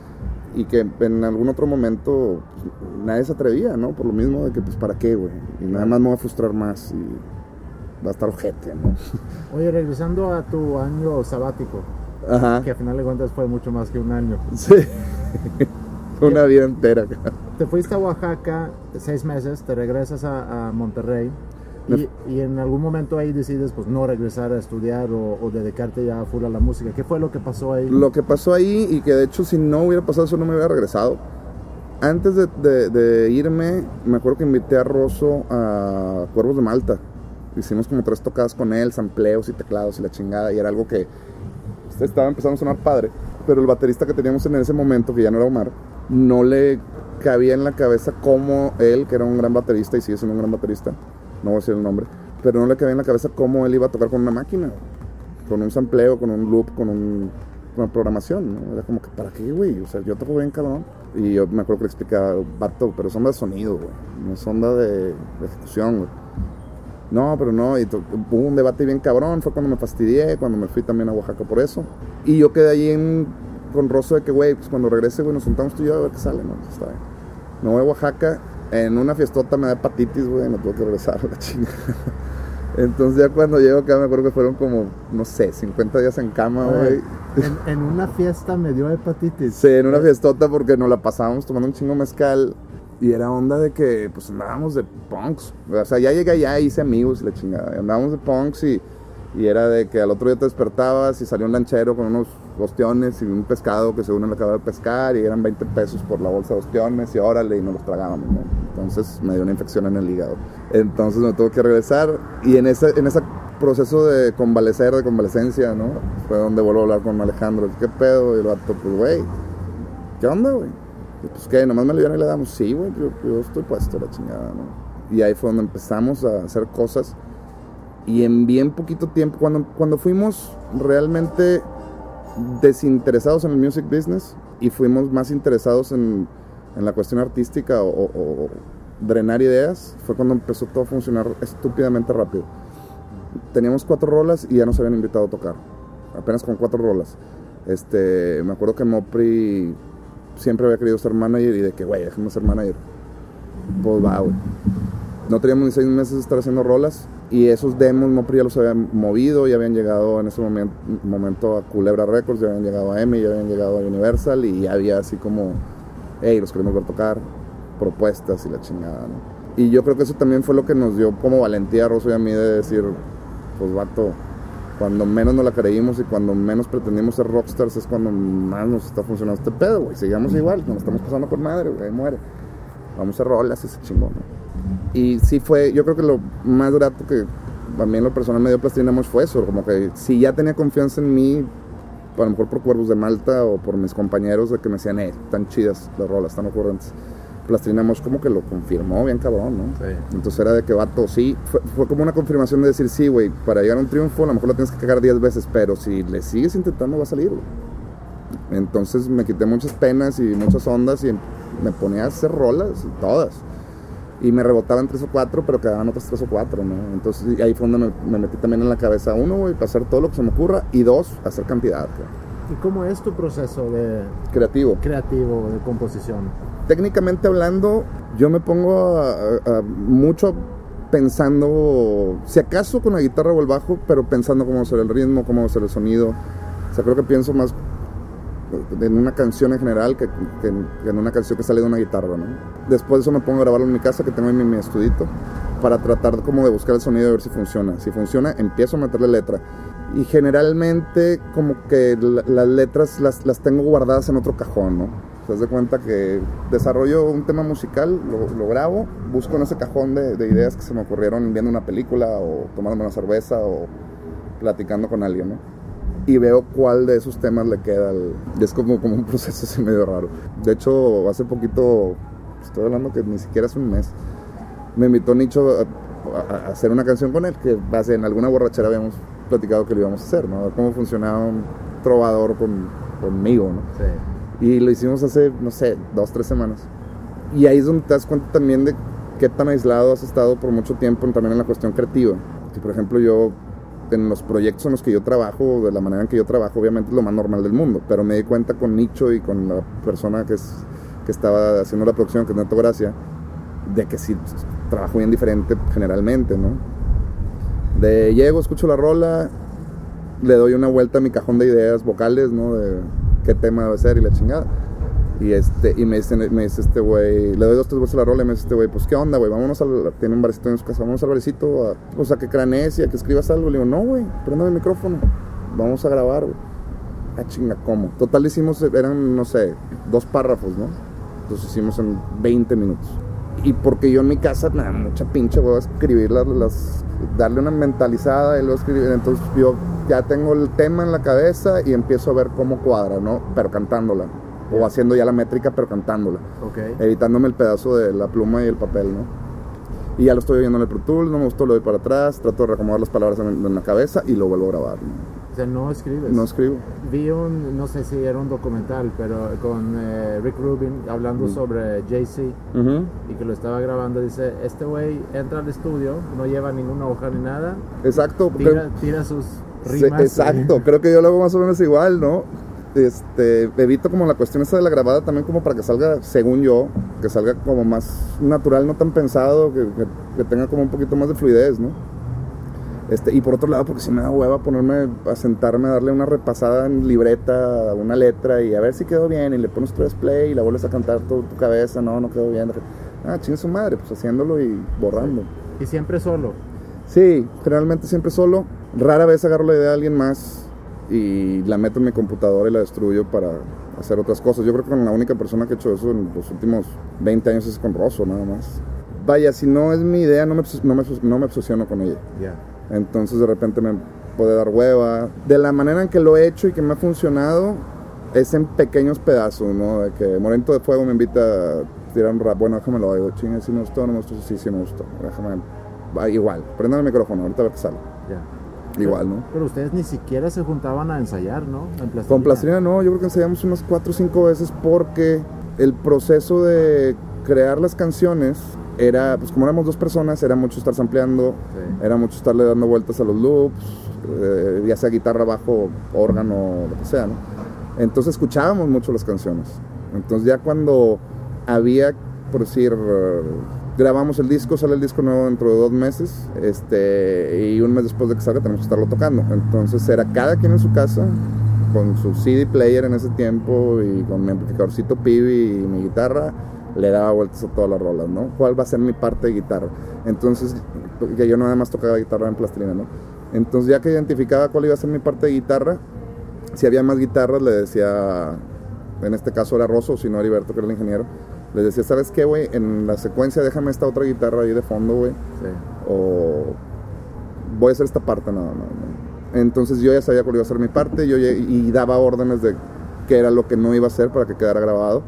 y que en algún otro momento pues, nadie se atrevía, ¿no? Por lo mismo de que, pues, ¿para qué, güey? Y nada más me va a frustrar más y va a estar ojete, ¿no? Oye, regresando a tu año sabático, que a final de cuentas fue mucho más que un año. Sí. Una vida entera. Te fuiste a Oaxaca seis meses, te regresas a, Monterrey y, en algún momento ahí decides pues no regresar a estudiar o, dedicarte ya full a la música. ¿Qué fue lo que pasó ahí? Lo que pasó ahí y que de hecho si no hubiera pasado eso no me hubiera regresado. Antes de, de irme, me acuerdo que invité a Rosso a Cuervos de Malta. Hicimos como tres tocadas con él, sampleos y teclados y la chingada. Y era algo que estaba empezando a sonar padre. pero el baterista que teníamos en ese momento, que ya no era Omar, no le cabía en la cabeza cómo él, que era un gran baterista y sigue siendo un gran baterista, no voy a decir el nombre, pero no le cabía en la cabeza cómo él iba a tocar con una máquina, con un sampleo, con un loop, con un, una programación, ¿no? Era como que, ¿para qué, güey? O sea, yo toco bien cabrón. Y yo me acuerdo que le explicaba, vato, pero es onda de sonido, güey, no es onda de, de ejecución, güey. No, pero no, y hubo un debate bien cabrón, fue cuando me fastidié, cuando me fui también a Oaxaca por eso. Y yo quedé ahí en, con Rosso de que, güey, pues cuando regrese, güey, nos juntamos tú y yo a ver qué sale, ¿no? Está bien. Me voy a Oaxaca, en una fiestota me da hepatitis, güey, no tuve que regresar la chingada. Entonces ya cuando llego acá me acuerdo que fueron como, no sé, 50 días en cama, güey. En, en, una fiesta me dio hepatitis. Sí, en una fiestota porque nos la pasábamos tomando un chingo mezcal y era onda de que, pues andábamos de punks. O sea, ya llegué allá, hice amigos y la chingada. Andábamos de punks y, y era de que al otro día te despertabas y salió un lanchero con unos ostiones y un pescado que según él acababa de pescar y eran 20 pesos por la bolsa de ostiones y órale y nos los tragábamos. ¿no? Entonces me dio una infección en el hígado. Entonces me tuve que regresar y en ese, en ese proceso de convalecer, de convalecencia, ¿no? Fue donde vuelvo a hablar con Alejandro. ¿Qué pedo? Y el vato, pues, güey, ¿qué onda, güey? Pues que nomás me lo y le damos, sí, güey, yo, yo, estoy puesto la chingada, ¿no? Y ahí fue donde empezamos a hacer cosas. Y en bien poquito tiempo, cuando, cuando fuimos realmente desinteresados en el music business y fuimos más interesados en, en la cuestión artística o, drenar ideas, fue cuando empezó todo a funcionar estúpidamente rápido. Teníamos cuatro rolas y ya nos habían invitado a tocar, apenas con cuatro rolas. Este, me acuerdo que Mopri siempre había querido ser manager y de que, güey, déjame ser manager. Pues va, güey. No teníamos ni seis meses de estar haciendo rolas y esos demos Mopri ya los habían movido, ya habían llegado en ese momento, a Culebra Records, ya habían llegado a EMI, ya habían llegado a Universal y había así como, hey, los queremos ver tocar, propuestas y la chingada, ¿no? Y yo creo que eso también fue lo que nos dio como valentía a Rosso y a mí de decir, pues vato, cuando menos nos la creímos y cuando menos pretendimos ser rockstars es cuando más nos está funcionando este pedo, güey. Sigamos igual, nos estamos pasando por madre, güey, muere. Vamos a rolas ese chingón, ¿no? Y sí fue, yo creo que lo más grato que a mí en lo personal me dio Plastilina fue eso, como que si ya tenía confianza en mí, a lo mejor por Cuervos de Malta o por mis compañeros de que me decían, eh, tan chidas las rolas, tan ocurrentes. Plastilina Mosh como que lo confirmó bien cabrón, ¿no? Sí. Entonces era de que vato, sí, fue, fue como una confirmación de decir, sí, güey, para llegar a un triunfo a lo mejor lo tienes que cagar 10 veces, pero si le sigues intentando va a salir. Entonces me quité muchas penas y muchas ondas y me ponía a hacer rolas, todas. Y me rebotaban tres o cuatro, pero quedaban otras tres o cuatro, ¿no? Entonces ahí fue donde me, me metí también en la cabeza, uno, güey, para hacer todo lo que se me ocurra, y dos, hacer cantidad. ¿Y cómo es tu proceso de Creativo. creativo, de composición? técnicamente hablando, yo me pongo a, a, a mucho pensando, si acaso con la guitarra o el bajo, pero pensando cómo va a ser el ritmo, cómo va a ser el sonido. O sea, creo que pienso más en una canción en general que, que, que en una canción que sale de una guitarra, ¿no? Después de eso me pongo a grabarlo en mi casa, que tengo en mi, mi estudito, para tratar como de buscar el sonido y ver si funciona. Si funciona, empiezo a meterle letra. Y generalmente como que la, las letras las, las tengo guardadas en otro cajón, ¿no? te das de cuenta que desarrollo un tema musical, lo, lo grabo, busco en ese cajón de, de, ideas que se me ocurrieron viendo una película o tomándome una cerveza o platicando con alguien, ¿no? Y veo cuál de esos temas le queda. Al... Y es como, como un proceso así medio raro. De hecho, hace poquito, estoy hablando que ni siquiera hace un mes, me invitó Nicho a, a, a hacer una canción con él, que base en alguna borrachera habíamos platicado que lo íbamos a hacer, ¿no? Cómo funcionaba un trovador con, conmigo, ¿no? Sí. Y lo hicimos hace, no sé, dos, tres semanas. Y ahí es donde te das cuenta también de qué tan aislado has estado por mucho tiempo también en la cuestión creativa. Que, por ejemplo, yo, en los proyectos en los que yo trabajo, de la manera en que yo trabajo, obviamente es lo más normal del mundo. Pero me di cuenta con Nicho y con la persona que, es, que estaba haciendo la producción, que es Neto Gracia, de que sí trabajo bien diferente generalmente, ¿no? De llego, escucho la rola, le doy una vuelta a mi cajón de ideas vocales, ¿no? De, qué tema debe ser y la chingada. Y, este, y me, dice, me dice este güey, le doy dos, tres veces a la rola y me dice este güey, pues qué onda, güey, vámonos al, tiene un barcito en su casa, vamos al barcito, a, o sea, que cranees y a que escribas algo. Le digo, no, güey, prenda el micrófono, vamos a grabar, güey. Ah, chinga, ¿cómo? Total hicimos, eran, no sé, dos párrafos, ¿no? Entonces hicimos en 20 minutos. Y porque yo en mi casa, nada, mucha pinche, güey, a escribir las, las, darle una mentalizada y luego escribir. Entonces yo ya tengo el tema en la cabeza y empiezo a ver cómo cuadra, ¿no? Pero cantándola. O haciendo ya la métrica, pero cantándola. Okay. Evitándome el pedazo de la pluma y el papel, ¿no? Y ya lo estoy viendo en el Pro Tools, no me gustó, lo doy para atrás, trato de recomodar las palabras en, en la cabeza y lo vuelvo a grabar. ¿no? O sea, no escribes. No escribo. Vi un, no sé si era un documental, pero con eh, Rick Rubin hablando sobre Jay-Z y que lo estaba grabando. Dice, este güey entra al estudio, no lleva ninguna hoja ni nada, Exacto. tira, creo- tira sus rimas. exacto, creo que yo lo hago más o menos igual, ¿no? Este, evito como la cuestión esa de la grabada también como para que salga, según yo, que salga como más natural, no tan pensado, que, que- que tenga como un poquito más de fluidez, ¿no? Este, y por otro lado, porque si me da hueva ponerme a sentarme a darle una repasada en libreta una letra y a ver si quedó bien y le pones tres play y la vuelves a cantar todo tu cabeza, no, no quedó bien. Ah, chingue su madre, pues haciéndolo y borrando. Y siempre solo. Sí, generalmente siempre solo. Rara vez agarro la idea de alguien más y la meto en mi computadora y la destruyo para hacer otras cosas. Yo creo que la única persona que ha hecho eso en los últimos 20 años es con Rosso, nada más. Vaya, si no es mi idea, no me, no me, no me obsesiono con ella. Ya. Entonces de repente me puede dar hueva. De la manera en que lo he hecho y que me ha funcionado es en pequeños pedazos, ¿no? De que Morento de Fuego me invita a tirar un rap. Bueno, déjame lo hago. Chingue, si me gustó, no me gustó, sí, sí me gustó. Déjame. Va, igual. Prendan el micrófono, ahorita a ver qué sale. Ya. Igual, ¿no? Pero ustedes ni siquiera se juntaban a ensayar, ¿no? En plastilina. Con plastilina no, yo creo que ensayamos unas 4 o 5 veces porque el proceso de crear las canciones era, pues como éramos dos personas, era mucho estar sampleando, Sí. era mucho estarle dando vueltas a los loops, eh, ya sea guitarra, bajo, órgano, lo que sea, ¿no? Entonces escuchábamos mucho las canciones. Entonces ya cuando había, por decir, grabamos el disco, sale el disco nuevo dentro de dos meses, este, y un mes después de que salga tenemos que estarlo tocando. Entonces era cada quien en su casa, con su CD player en ese tiempo y con mi amplificadorcito Pibi y mi guitarra, le daba vueltas a todas las rolas, ¿no? ¿Cuál va a ser mi parte de guitarra? Entonces, que yo nada más tocaba guitarra en plastilina, ¿no? Entonces ya que identificaba cuál iba a ser mi parte de guitarra, si había más guitarras le decía, en este caso era Rosso, si no Heriberto, que era el ingeniero, les decía, ¿sabes qué, güey? En la secuencia déjame esta otra guitarra ahí de fondo, güey, Sí. o voy a hacer esta parte, no, no, no. Entonces yo ya sabía cuál iba a ser mi parte yo ya- y daba órdenes de qué era lo que no iba a hacer para que quedara grabado.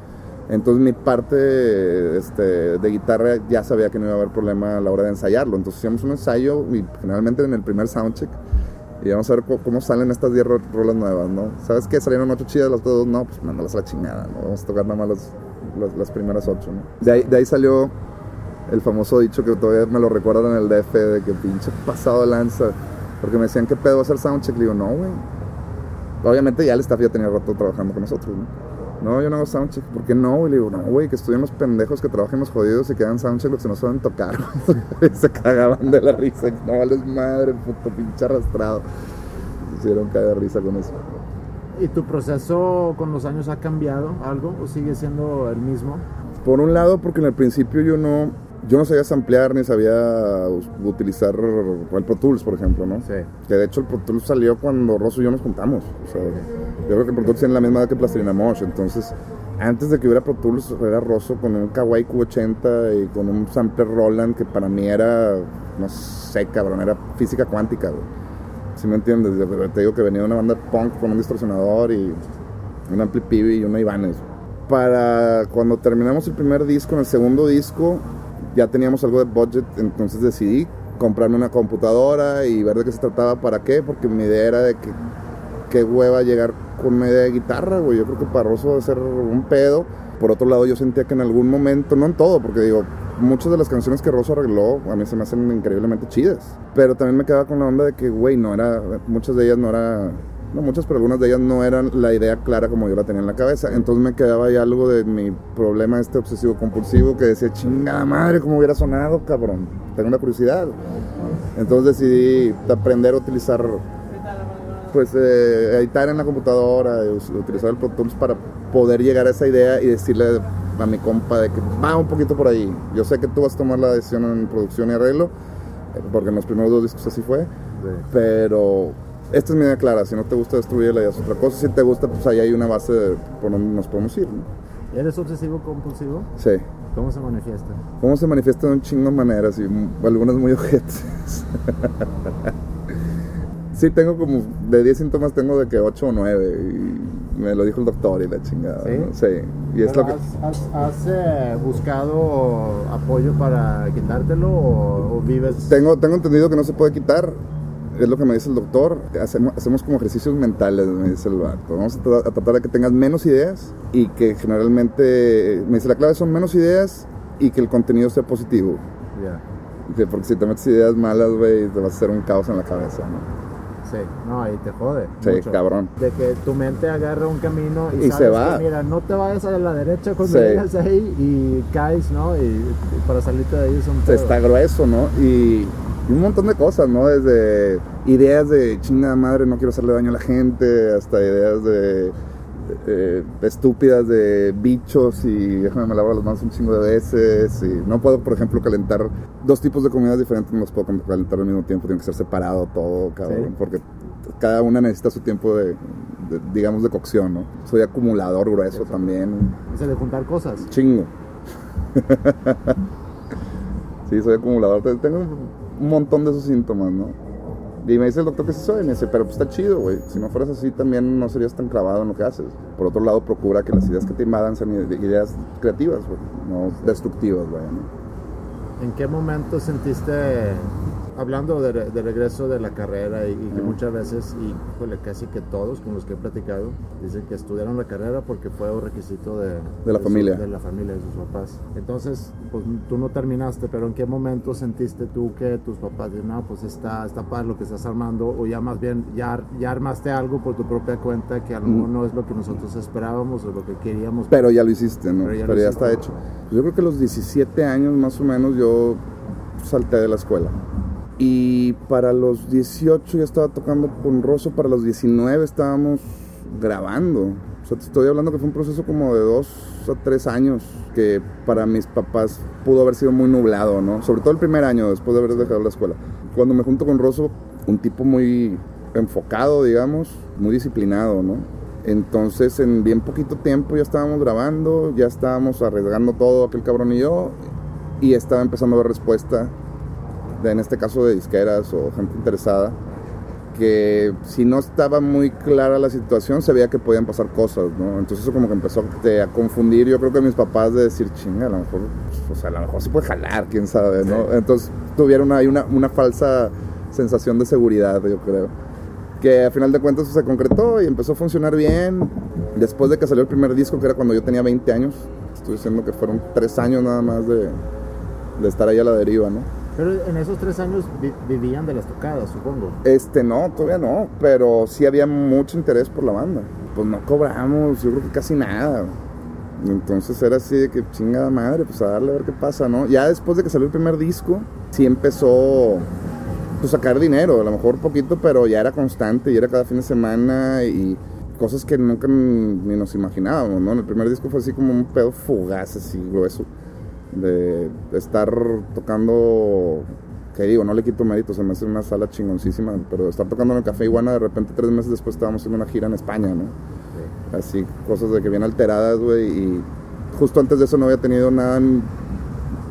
Entonces mi parte este, de guitarra ya sabía que no iba a haber problema a la hora de ensayarlo. Entonces hacíamos un ensayo y generalmente en el primer soundcheck y vamos a ver cómo, salen estas 10 ro- rolas nuevas, ¿no? ¿Sabes qué? Salieron 8 chidas, las otras dos no, pues mándalas a la chingada, ¿no? Vamos a tocar nada más las, las, primeras 8, ¿no? De ahí, de ahí salió el famoso dicho que todavía me lo recuerdan en el DF de que pinche pasado lanza. Porque me decían, ¿qué pedo va a hacer soundcheck? Le digo, no, güey. Obviamente ya el staff ya tenía rato trabajando con nosotros, ¿no? No, yo no hago soundcheck. ¿Por qué no? güey? Le digo, no, güey, que estudien los pendejos que trabajen los jodidos y que hagan soundcheck los que no saben tocar. güey". se cagaban de la risa. No vales madre, puto pinche arrastrado. Se hicieron caer de risa con eso. ¿Y tu proceso con los años ha cambiado algo o sigue siendo el mismo? Por un lado, porque en el principio yo no, yo no sabía samplear ni sabía utilizar el Pro Tools, por ejemplo, ¿no? Sí. Que de hecho el Pro Tools salió cuando Rosso y yo nos juntamos. O sea, yo creo que el Pro Tools tiene la misma edad que Plastilina Mosh. Entonces, antes de que hubiera Pro Tools, era Rosso con un Kawaii Q80 y con un sampler Roland que para mí era, no sé, cabrón, era física cuántica, güey. ¿Sí me entiendes? Te digo que venía una banda punk con un distorsionador y un ampli Pibi y una Ibanez. Para cuando terminamos el primer disco, en el segundo disco, ya teníamos algo de budget, entonces decidí comprarme una computadora y ver de qué se trataba, para qué, porque mi idea era de que qué hueva llegar con una idea de guitarra, güey. Yo creo que para Rosso va a ser un pedo. Por otro lado, yo sentía que en algún momento, no en todo, porque digo, muchas de las canciones que Rosso arregló a mí se me hacen increíblemente chidas. Pero también me quedaba con la onda de que, güey, no era, muchas de ellas no era, no muchas, pero algunas de ellas no eran la idea clara como yo la tenía en la cabeza. Entonces me quedaba ahí algo de mi problema este obsesivo compulsivo que decía, chingada madre, cómo hubiera sonado, cabrón. Tengo una curiosidad. Entonces decidí aprender a utilizar pues eh, editar en la computadora, utilizar el Pro Tools para poder llegar a esa idea y decirle a mi compa de que va un poquito por ahí. Yo sé que tú vas a tomar la decisión en producción y arreglo, eh, porque en los primeros dos discos así fue, pero esta es mi idea clara, si no te gusta destruirla ya es otra cosa, si te gusta pues ahí hay una base de por donde nos podemos ir. ¿no? ¿Eres obsesivo compulsivo? Sí. ¿Cómo se manifiesta? ¿Cómo se manifiesta de un chingo de maneras y algunas muy ojetes? Sí, tengo como, de 10 síntomas tengo de que 8 o 9. Y me lo dijo el doctor y la chingada. Sí. ¿no? Sí. Y es lo que... ¿Has, has- has, eh, buscado apoyo para quitártelo o, o vives? Tengo, tengo entendido que no se puede quitar. Es lo que me dice el doctor. Hacemos, hacemos como ejercicios mentales, me dice el vato. Vamos a, tra- a tratar de que tengas menos ideas y que generalmente, me dice la clave son menos ideas y que el contenido sea positivo. Ya. Dice, Porque si te metes ideas malas, güey, te vas a hacer un caos en la cabeza, ¿no? Sí, no, ahí te jode. Sí, mucho. cabrón. De que tu mente agarra un camino y, Y sabes se va. que, mira, no te vayas a la derecha cuando Sí. llegas ahí y caes, ¿no? Y, y para salirte de ahí es un Se pedo. está grueso, ¿no? Y, y un montón de cosas, ¿no? Desde ideas de chingada madre, no quiero hacerle daño a la gente, hasta ideas de, eh, estúpidas de bichos y déjame me lavo las manos un chingo de veces. Y no puedo, por ejemplo, calentar dos tipos de comidas diferentes, no los puedo calentar al mismo tiempo, tiene que ser separado todo, cabrón, Sí. porque cada una necesita su tiempo de, de, digamos, de cocción, ¿no? Soy acumulador grueso también. Ese de juntar cosas. Chingo. sí, soy acumulador. Te- Tengo un montón de esos síntomas, ¿no? Y me dice el doctor que sí soy. Me dice, pero pues está chido, güey. Si no fueras así, también no serías tan clavado en lo que haces. Por otro lado, procura que las ideas que te invadan sean ide- ideas creativas, güey. No destructivas, güey. ¿En qué momento sentiste, hablando de, de regreso de la carrera y, y que muchas veces, y híjole, casi que todos con los que he platicado, dicen que estudiaron la carrera porque fue un requisito de, De la su- familia. de la familia, de sus papás. Entonces, pues tú no terminaste, pero ¿en qué momento sentiste tú que tus papás dijeron, no, pues está, está padre lo que estás armando, o ya más bien, ya, ya armaste algo por tu propia cuenta que a lo mejor no es lo que nosotros esperábamos o lo que queríamos? Pero ya lo hiciste, ¿no? Pero ya Pero ya, está hecho. Yo creo que a los 17 años más o menos yo salté de la escuela. Y para los 18 ya estaba tocando con Rosso, para los 19 estábamos grabando. O sea, te estoy hablando que fue un proceso como de dos a tres años, que para mis papás pudo haber sido muy nublado, ¿no? Sobre todo el primer año, después de haber dejado la escuela. Cuando me junto con Rosso, un tipo muy enfocado, digamos, muy disciplinado, ¿no? Entonces, en bien poquito tiempo ya estábamos grabando, ya estábamos arriesgando todo, aquel cabrón y yo, y estaba empezando a ver respuesta, de, en este caso de disqueras o gente interesada, que si no estaba muy clara la situación, se veía que podían pasar cosas, ¿no? Entonces eso como que empezó te, a confundir, yo creo que mis papás de decir, chinga, a lo mejor, pues, o sea, a lo mejor se puede jalar, quién sabe, ¿no? Entonces tuvieron ahí una, una falsa sensación de seguridad, yo creo. Que a final de cuentas se concretó y empezó a funcionar bien. Después de que salió el primer disco, que era cuando yo tenía 20 años, estoy diciendo que fueron tres años nada más de, de estar ahí a la deriva, ¿no? Pero en esos tres años vi- vivían de las tocadas, supongo. Este, no, todavía no, pero sí había mucho interés por la banda. Pues no cobramos, yo creo que casi nada. Entonces era así de que chingada madre, pues a darle a ver qué pasa, ¿no? Ya después de que salió el primer disco, sí empezó pues sacar dinero, a lo mejor poquito, pero ya era constante y era cada fin de semana y cosas que nunca ni nos imaginábamos, ¿no? En el primer disco fue así como un pedo fugaz, así grueso, de estar tocando, que digo, no le quito mérito, se me hace una sala chingoncísima, pero estar tocando en el Café Iguana, de repente tres meses después estábamos haciendo una gira en España, ¿no? Así, cosas de que bien alteradas, güey, y justo antes de eso no había tenido nada en-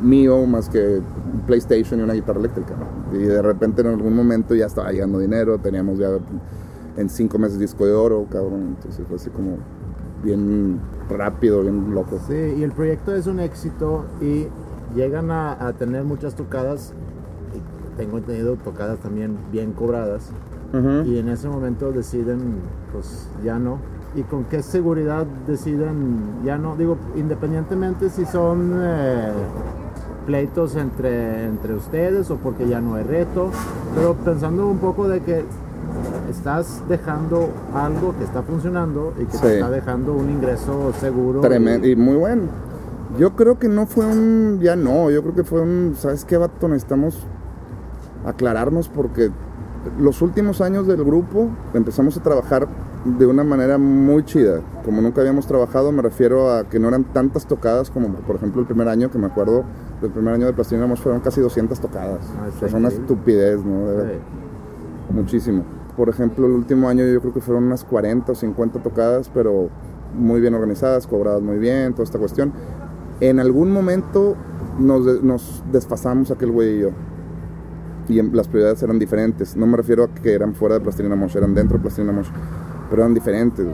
mío más que un PlayStation y una guitarra eléctrica. ¿no? Y de repente en algún momento ya estaba llegando dinero, teníamos ya en cinco meses disco de oro, cabrón. Entonces fue así como bien rápido, bien loco. Sí, y el proyecto es un éxito y llegan a, a tener muchas tocadas. Y tengo entendido tocadas también bien cobradas. Ujú. Y en ese momento deciden, pues ya no. ¿Y con qué seguridad deciden ya no? Digo, independientemente si son eh, pleitos entre, entre ustedes o porque ya no hay reto, pero pensando un poco de que estás dejando algo que está funcionando y que Sí. te está dejando un ingreso seguro. Tremendo y- y muy bueno. Yo creo que no fue un. Ya no, yo creo que fue un. ¿Sabes qué, vato? Necesitamos aclararnos porque los últimos años del grupo empezamos a trabajar de una manera muy chida. Como nunca habíamos trabajado, me refiero a que no eran tantas tocadas como, por ejemplo, el primer año, que me acuerdo del primer año de Plastilina fueron casi 200 tocadas. Ah, o está sea, es una estupidez, ¿no? Era- Sí. muchísimo. Por ejemplo, el último año yo creo que fueron unas 40 o 50 tocadas, pero muy bien organizadas, cobradas muy bien, toda esta cuestión. En algún momento nos, nos desfasamos aquel güey y yo. y las prioridades eran diferentes. No me refiero a que eran fuera de Plastilina Mosh, eran dentro de Plastilina Mosh, pero eran diferentes.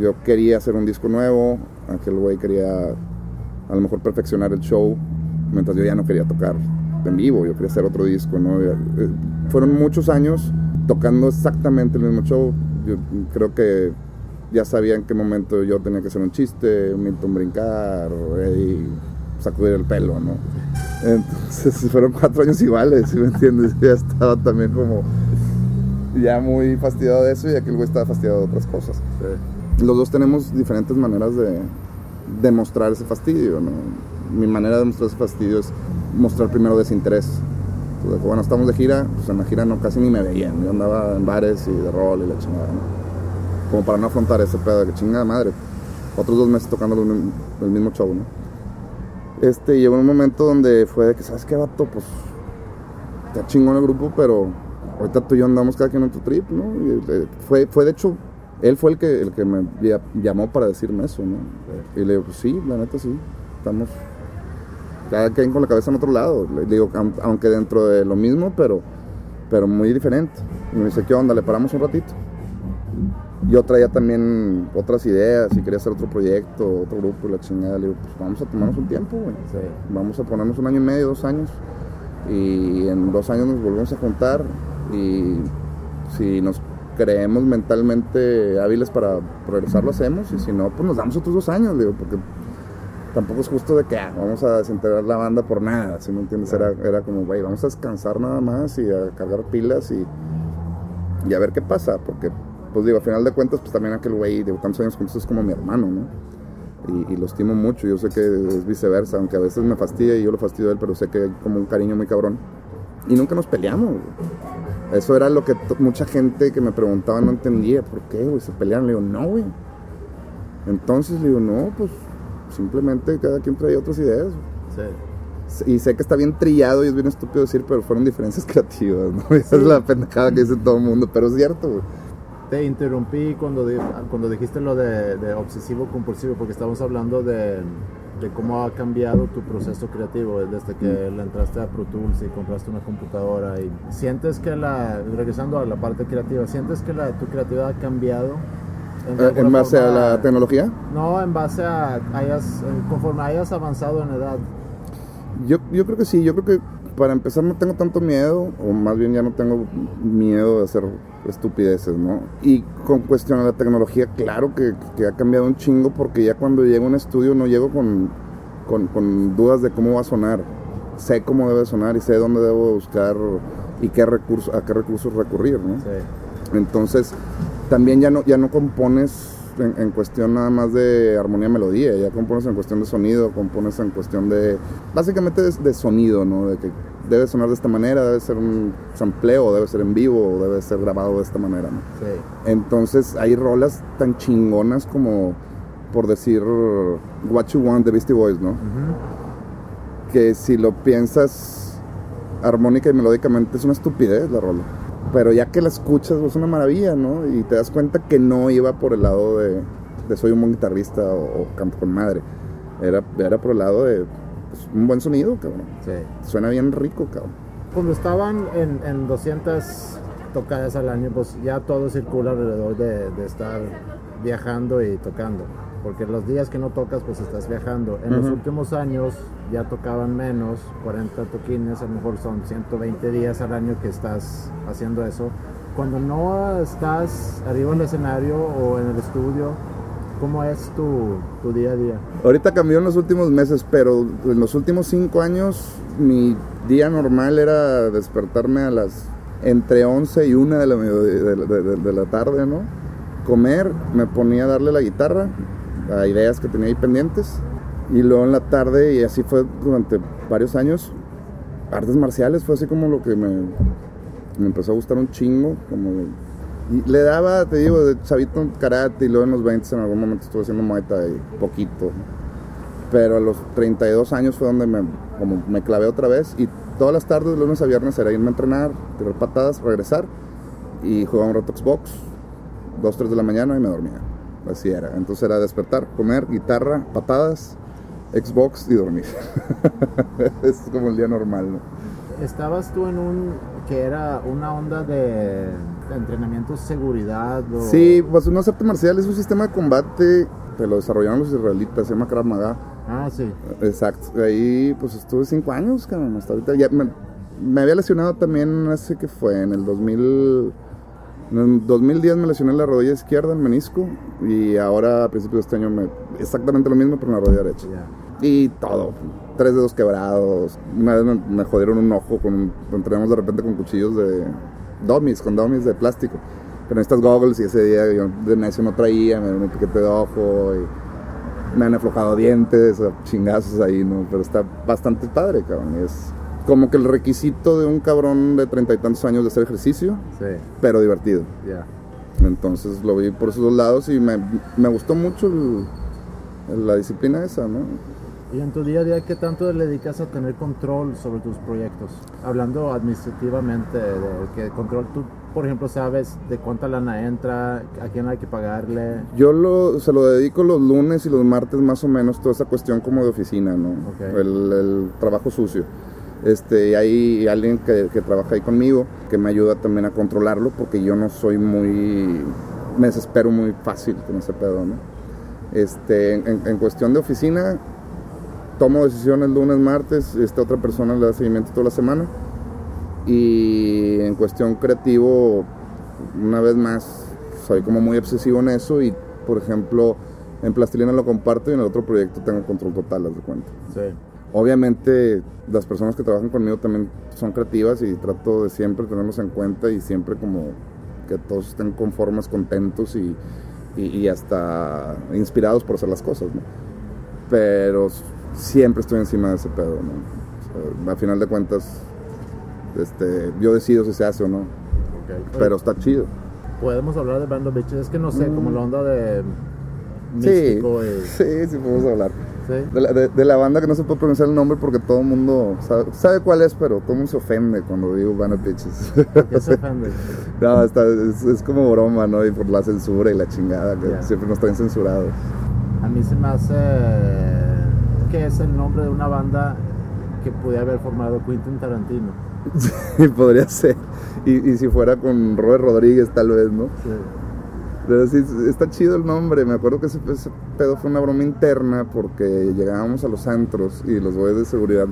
Yo quería hacer un disco nuevo, aquel güey quería a lo mejor perfeccionar el show, mientras yo ya no quería tocar en vivo, yo quería hacer otro disco, ¿no? Eh, fueron muchos años tocando exactamente el mismo show. Yo creo que ya sabía en qué momento yo tenía que hacer un chiste, Milton brincar, y sacudir el pelo, ¿no? Entonces fueron cuatro años iguales, ¿sí me entiendes? Ya estaba también como ya muy fastidiado de eso y aquel güey estaba fastidiado de otras cosas. Los dos tenemos diferentes maneras de demostrar ese fastidio, ¿no? Mi manera de mostrar ese fastidio es mostrar primero desinterés. Entonces, bueno, estamos de gira, pues en la gira no casi ni me veían. Yo andaba en bares y de rol y la chingada, ¿no? Como para no afrontar ese pedo de que chingada madre. Otros dos meses tocando el mismo show, ¿no? Este, llegó un momento donde fue de que, ¿sabes qué, vato? Pues, está chingón el grupo, pero ahorita tú y yo andamos cada quien en tu trip, ¿no? Eh, fue, fue, de hecho, él fue el que, el que me llamó para decirme eso, ¿no? Y le digo, pues sí, la neta sí, estamos cada quien con la cabeza en otro lado. Le digo, aunque dentro de lo mismo, pero, pero muy diferente. Y me dice, ¿qué onda? Le paramos un ratito. Yo traía también otras ideas y quería hacer otro proyecto, otro grupo y la chingada. Le digo, pues vamos a tomarnos un tiempo, güey. Vamos a ponernos un año y medio, dos años. Y en dos años nos volvemos a juntar. Y si nos creemos mentalmente hábiles para progresar, lo hacemos. Y si no, pues nos damos otros dos años, digo, porque tampoco es justo de que ah, vamos a desintegrar la banda por nada, si me entiendes? Era, era como, güey, vamos a descansar nada más y a cargar pilas y, y a ver qué pasa, porque pues digo, a final de cuentas, pues también aquel güey de tantos años juntos es como mi hermano, ¿no? Y, lo estimo mucho, yo sé que es viceversa, aunque a veces me fastidia y yo lo fastidio a él, pero sé que hay como un cariño muy cabrón. Y nunca nos peleamos, Eso era lo que mucha gente que me preguntaba no entendía, ¿por qué, güey? Se pelearon, le digo, no, güey. Entonces le digo, no, pues simplemente cada quien trae otras ideas. Sí. Y sé que está bien trillado y es bien estúpido decir, pero fueron diferencias creativas, ¿no? Esa es la pendejada que dice todo el mundo, pero es cierto, güey te interrumpí cuando, cuando dijiste lo de, obsesivo compulsivo, porque estamos hablando de, cómo ha cambiado tu proceso creativo desde que le entraste a Pro Tools y compraste una computadora. y ¿Sientes que la, regresando a la parte creativa, ¿sientes que la, tu creatividad ha cambiado? ¿En, eh, base a la tecnología? No, en base a, hayas, conforme hayas avanzado en edad. Yo, yo creo que sí, yo creo que para empezar no tengo tanto miedo, o más bien ya no tengo miedo de hacer estupideces, ¿no? Y con cuestión de la tecnología, claro que, ha cambiado un chingo porque ya cuando llego a un estudio no llego con, con, dudas de cómo va a sonar. Sé cómo debe sonar y sé dónde debo buscar y qué recursos, a qué recursos recurrir, ¿no? Entonces, también ya no, ya no compones en, cuestión nada más de armonía melodía, ya compones en cuestión de sonido, compones en cuestión de, básicamente de, sonido, ¿no? De que debe sonar de esta manera, debe ser un sampleo, debe ser en vivo, debe ser grabado de esta manera, ¿no? Sí. Entonces hay rolas tan chingonas como, por decir, What You Want de Beastie Boys, ¿no? Que si lo piensas armónica y melódicamente es una estupidez la rola pero ya que la escuchas es una maravilla, ¿no? Y te das cuenta que no iba por el lado de, soy un buen guitarrista o, canto con madre. Era, era por el lado de pues, un buen sonido, cabrón. Sí. Suena bien rico, cabrón. Cuando estaban en, en 200 tocadas al año, pues ya todo circula alrededor de, de estar viajando y tocando porque los días que no tocas pues estás viajando. En los últimos años ya tocaban menos, 40 toquines, a lo mejor son 120 días al año que estás haciendo eso. Cuando no estás arriba en el escenario o en el estudio, ¿cómo es tu, tu día a día? Ahorita cambió en los últimos meses, pero en los últimos 5 años mi día normal era despertarme a las entre 11 y 1 de la, de, de la tarde, ¿no? Comer, me ponía a darle la guitarra, ideas que tenía ahí pendientes. Y luego en la tarde, y así fue durante varios años, artes marciales fue así como lo que me, empezó a gustar un chingo. Como, le daba, te digo, de chavito karate y luego en los 20 en algún momento estuve haciendo Muay Thai poquito. Pero a los 32 años fue donde me, como me clavé otra vez y todas las tardes, de lunes a viernes, era irme a entrenar, tirar patadas, regresar y jugar un rato Xbox, 2, 3 de la mañana y me dormía. Así era. Entonces era despertar, comer, guitarra, patadas, Xbox y dormir. es como el día normal, ¿no? estabas tú en un que era una onda de entrenamiento seguridad o... Sí, pues un arte marcial es un sistema de combate que lo desarrollaron los israelitas, se llama Krav Maga. Ah, sí. Exacto. Ahí pues estuve cinco años, cabrón, hasta ahorita. Ya me, había lesionado también, hace que fue, en el 2000... En 2010 me lesioné la rodilla izquierda, el menisco, y ahora a principios de este año me, exactamente lo mismo, pero en la rodilla derecha. Y todo, tres dedos quebrados. Una vez me, jodieron un ojo, con, entrenamos de repente con cuchillos de dummies, con dummies de plástico. Pero estas goggles y ese día yo de necio no traía, me dieron un piquete de ojo y me han aflojado dientes, chingazos ahí, ¿no? Pero está bastante padre, cabrón. es como que el requisito de un cabrón de treinta y tantos años de hacer ejercicio, pero divertido. Entonces lo vi por esos dos lados y me, me gustó mucho la disciplina esa, ¿no? ¿Y en tu día a día qué tanto le dedicas a tener control sobre tus proyectos? Hablando administrativamente, de que control, tú, por ejemplo, sabes de cuánta lana entra, a quién hay que pagarle. Yo lo, se lo dedico los lunes y los martes más o menos, toda esa cuestión como de oficina, ¿no? El, trabajo sucio. Este, hay alguien que, trabaja ahí conmigo que me ayuda también a controlarlo porque yo no soy muy, me desespero muy fácil con ese pedo, ¿no? Este, en, cuestión de oficina, tomo decisiones lunes, martes, esta otra persona le da seguimiento toda la semana. Y en cuestión creativo, una vez más, soy como muy obsesivo en eso y, por ejemplo, en Plastilina lo comparto y en el otro proyecto tengo control total, las de cuenta. Sí. Obviamente las personas que trabajan conmigo también son creativas y trato de siempre tenerlos en cuenta y siempre como que todos estén conformes, contentos y, y, hasta inspirados por hacer las cosas, ¿no? Pero siempre estoy encima de ese pedo, ¿no? a final de cuentas, este, yo decido si se hace o no. Pero está chido. Podemos hablar de Band of Bitches, es que no sé, como la onda de místico sí, Sí, sí podemos hablar. De, la, banda que no se puede pronunciar el nombre porque todo el mundo sabe, cuál es, pero todo el mundo se ofende cuando digo Band of Bitches. qué se ofende? no, está, es, como broma, ¿no? Y por la censura y la chingada, que siempre nos traen censurados. A mí se me hace que es el nombre de una banda que pudiera haber formado Quentin Tarantino. Sí, podría ser. Y, si fuera con Robert Rodríguez, tal vez, ¿no? Sí. Pero sí, está chido el nombre. Me acuerdo que ese, pedo fue una broma interna porque llegábamos a los antros y los güeyes de seguridad,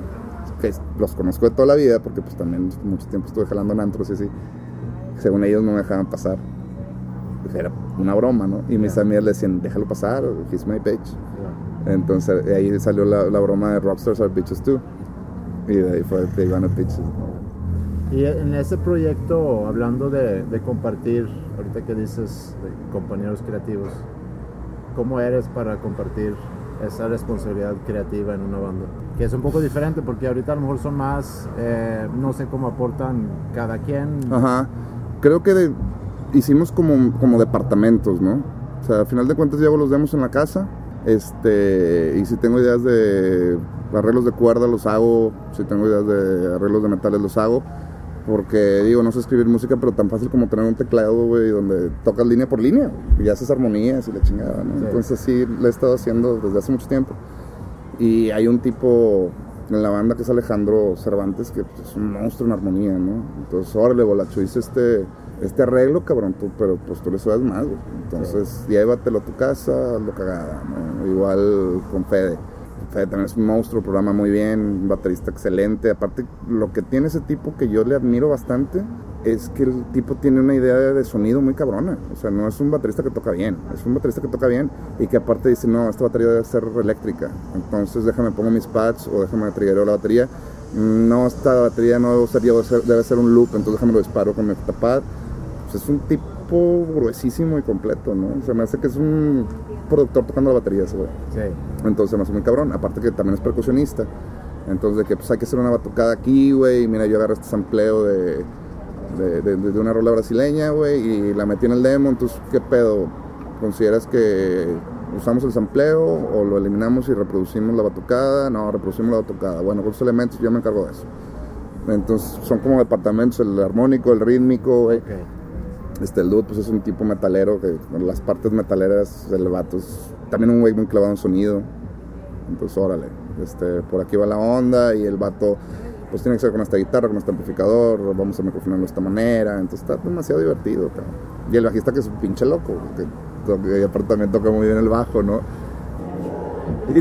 que los conozco de toda la vida, porque pues también mucho tiempo estuve jalando en antros y así, según ellos no me dejaban pasar. Era una broma, ¿no? Y mis amigas le decían, déjalo pasar, he's my bitch. Entonces ahí salió la, broma de Rockstars are Bitches too. Y de ahí fue Big One Bitches. Y en ese proyecto, hablando de, compartir, ahorita que dices de compañeros creativos, ¿cómo eres para compartir esa responsabilidad creativa en una banda? Que es un poco diferente porque ahorita a lo mejor son más, eh, no sé cómo aportan cada quien. Ajá, creo que hicimos como, como departamentos, ¿no? O sea, al final de cuentas llevo los demos en la casa este, y si tengo ideas de arreglos de cuerda, los hago. Si tengo ideas de arreglos de metales, los hago. Porque digo, no sé escribir música, pero tan fácil como tener un teclado, güey, donde tocas línea por línea y haces armonías y la chingada, ¿no? Entonces sí, lo he estado haciendo desde hace mucho tiempo. Y hay un tipo en la banda que es Alejandro Cervantes, que pues, es un monstruo en armonía, ¿no? Entonces, órale, bolacho, hice este este arreglo, cabrón, pero pues tú le subes más, Entonces, llévatelo a tu casa, lo cagada, Igual con Fede. Fede también es un monstruo, programa muy bien, un baterista excelente. Aparte, lo que tiene ese tipo que yo le admiro bastante es que el tipo tiene una idea de sonido muy cabrona. O sea, no es un baterista que toca bien, es un baterista que toca bien y que aparte dice, no, esta batería debe ser eléctrica. Entonces, déjame pongo mis pads o déjame triggereo la batería. No, esta batería no debe ser, debe ser, debe ser un loop, entonces déjame lo disparo con mi octapad pues, es un tipo gruesísimo y completo, ¿no? Se me hace que es un productor tocando la batería, güey. Sí. Entonces me hace muy cabrón. Aparte que también es percusionista. Entonces de que pues hay que hacer una batucada aquí, güey. Mira, yo agarro este sampleo de, de, una rola brasileña, güey, y la metí en el demo. Entonces, ¿qué pedo? ¿Consideras que usamos el sampleo o lo eliminamos y reproducimos la batucada? No, reproducimos la batucada. Bueno, con esos elementos yo me encargo de eso. Entonces son como departamentos, el armónico, el rítmico, güey. Este, el dude pues es un tipo metalero que con las partes metaleras del vato es también un güey muy clavado en sonido. Entonces, órale, este, por aquí va la onda y el vato pues tiene que ser con esta guitarra, con este amplificador, vamos a microfonarlo de esta manera, entonces está demasiado divertido, Y el bajista que es un pinche loco, que, aparte también toca muy bien el bajo, ¿no? ¿Y,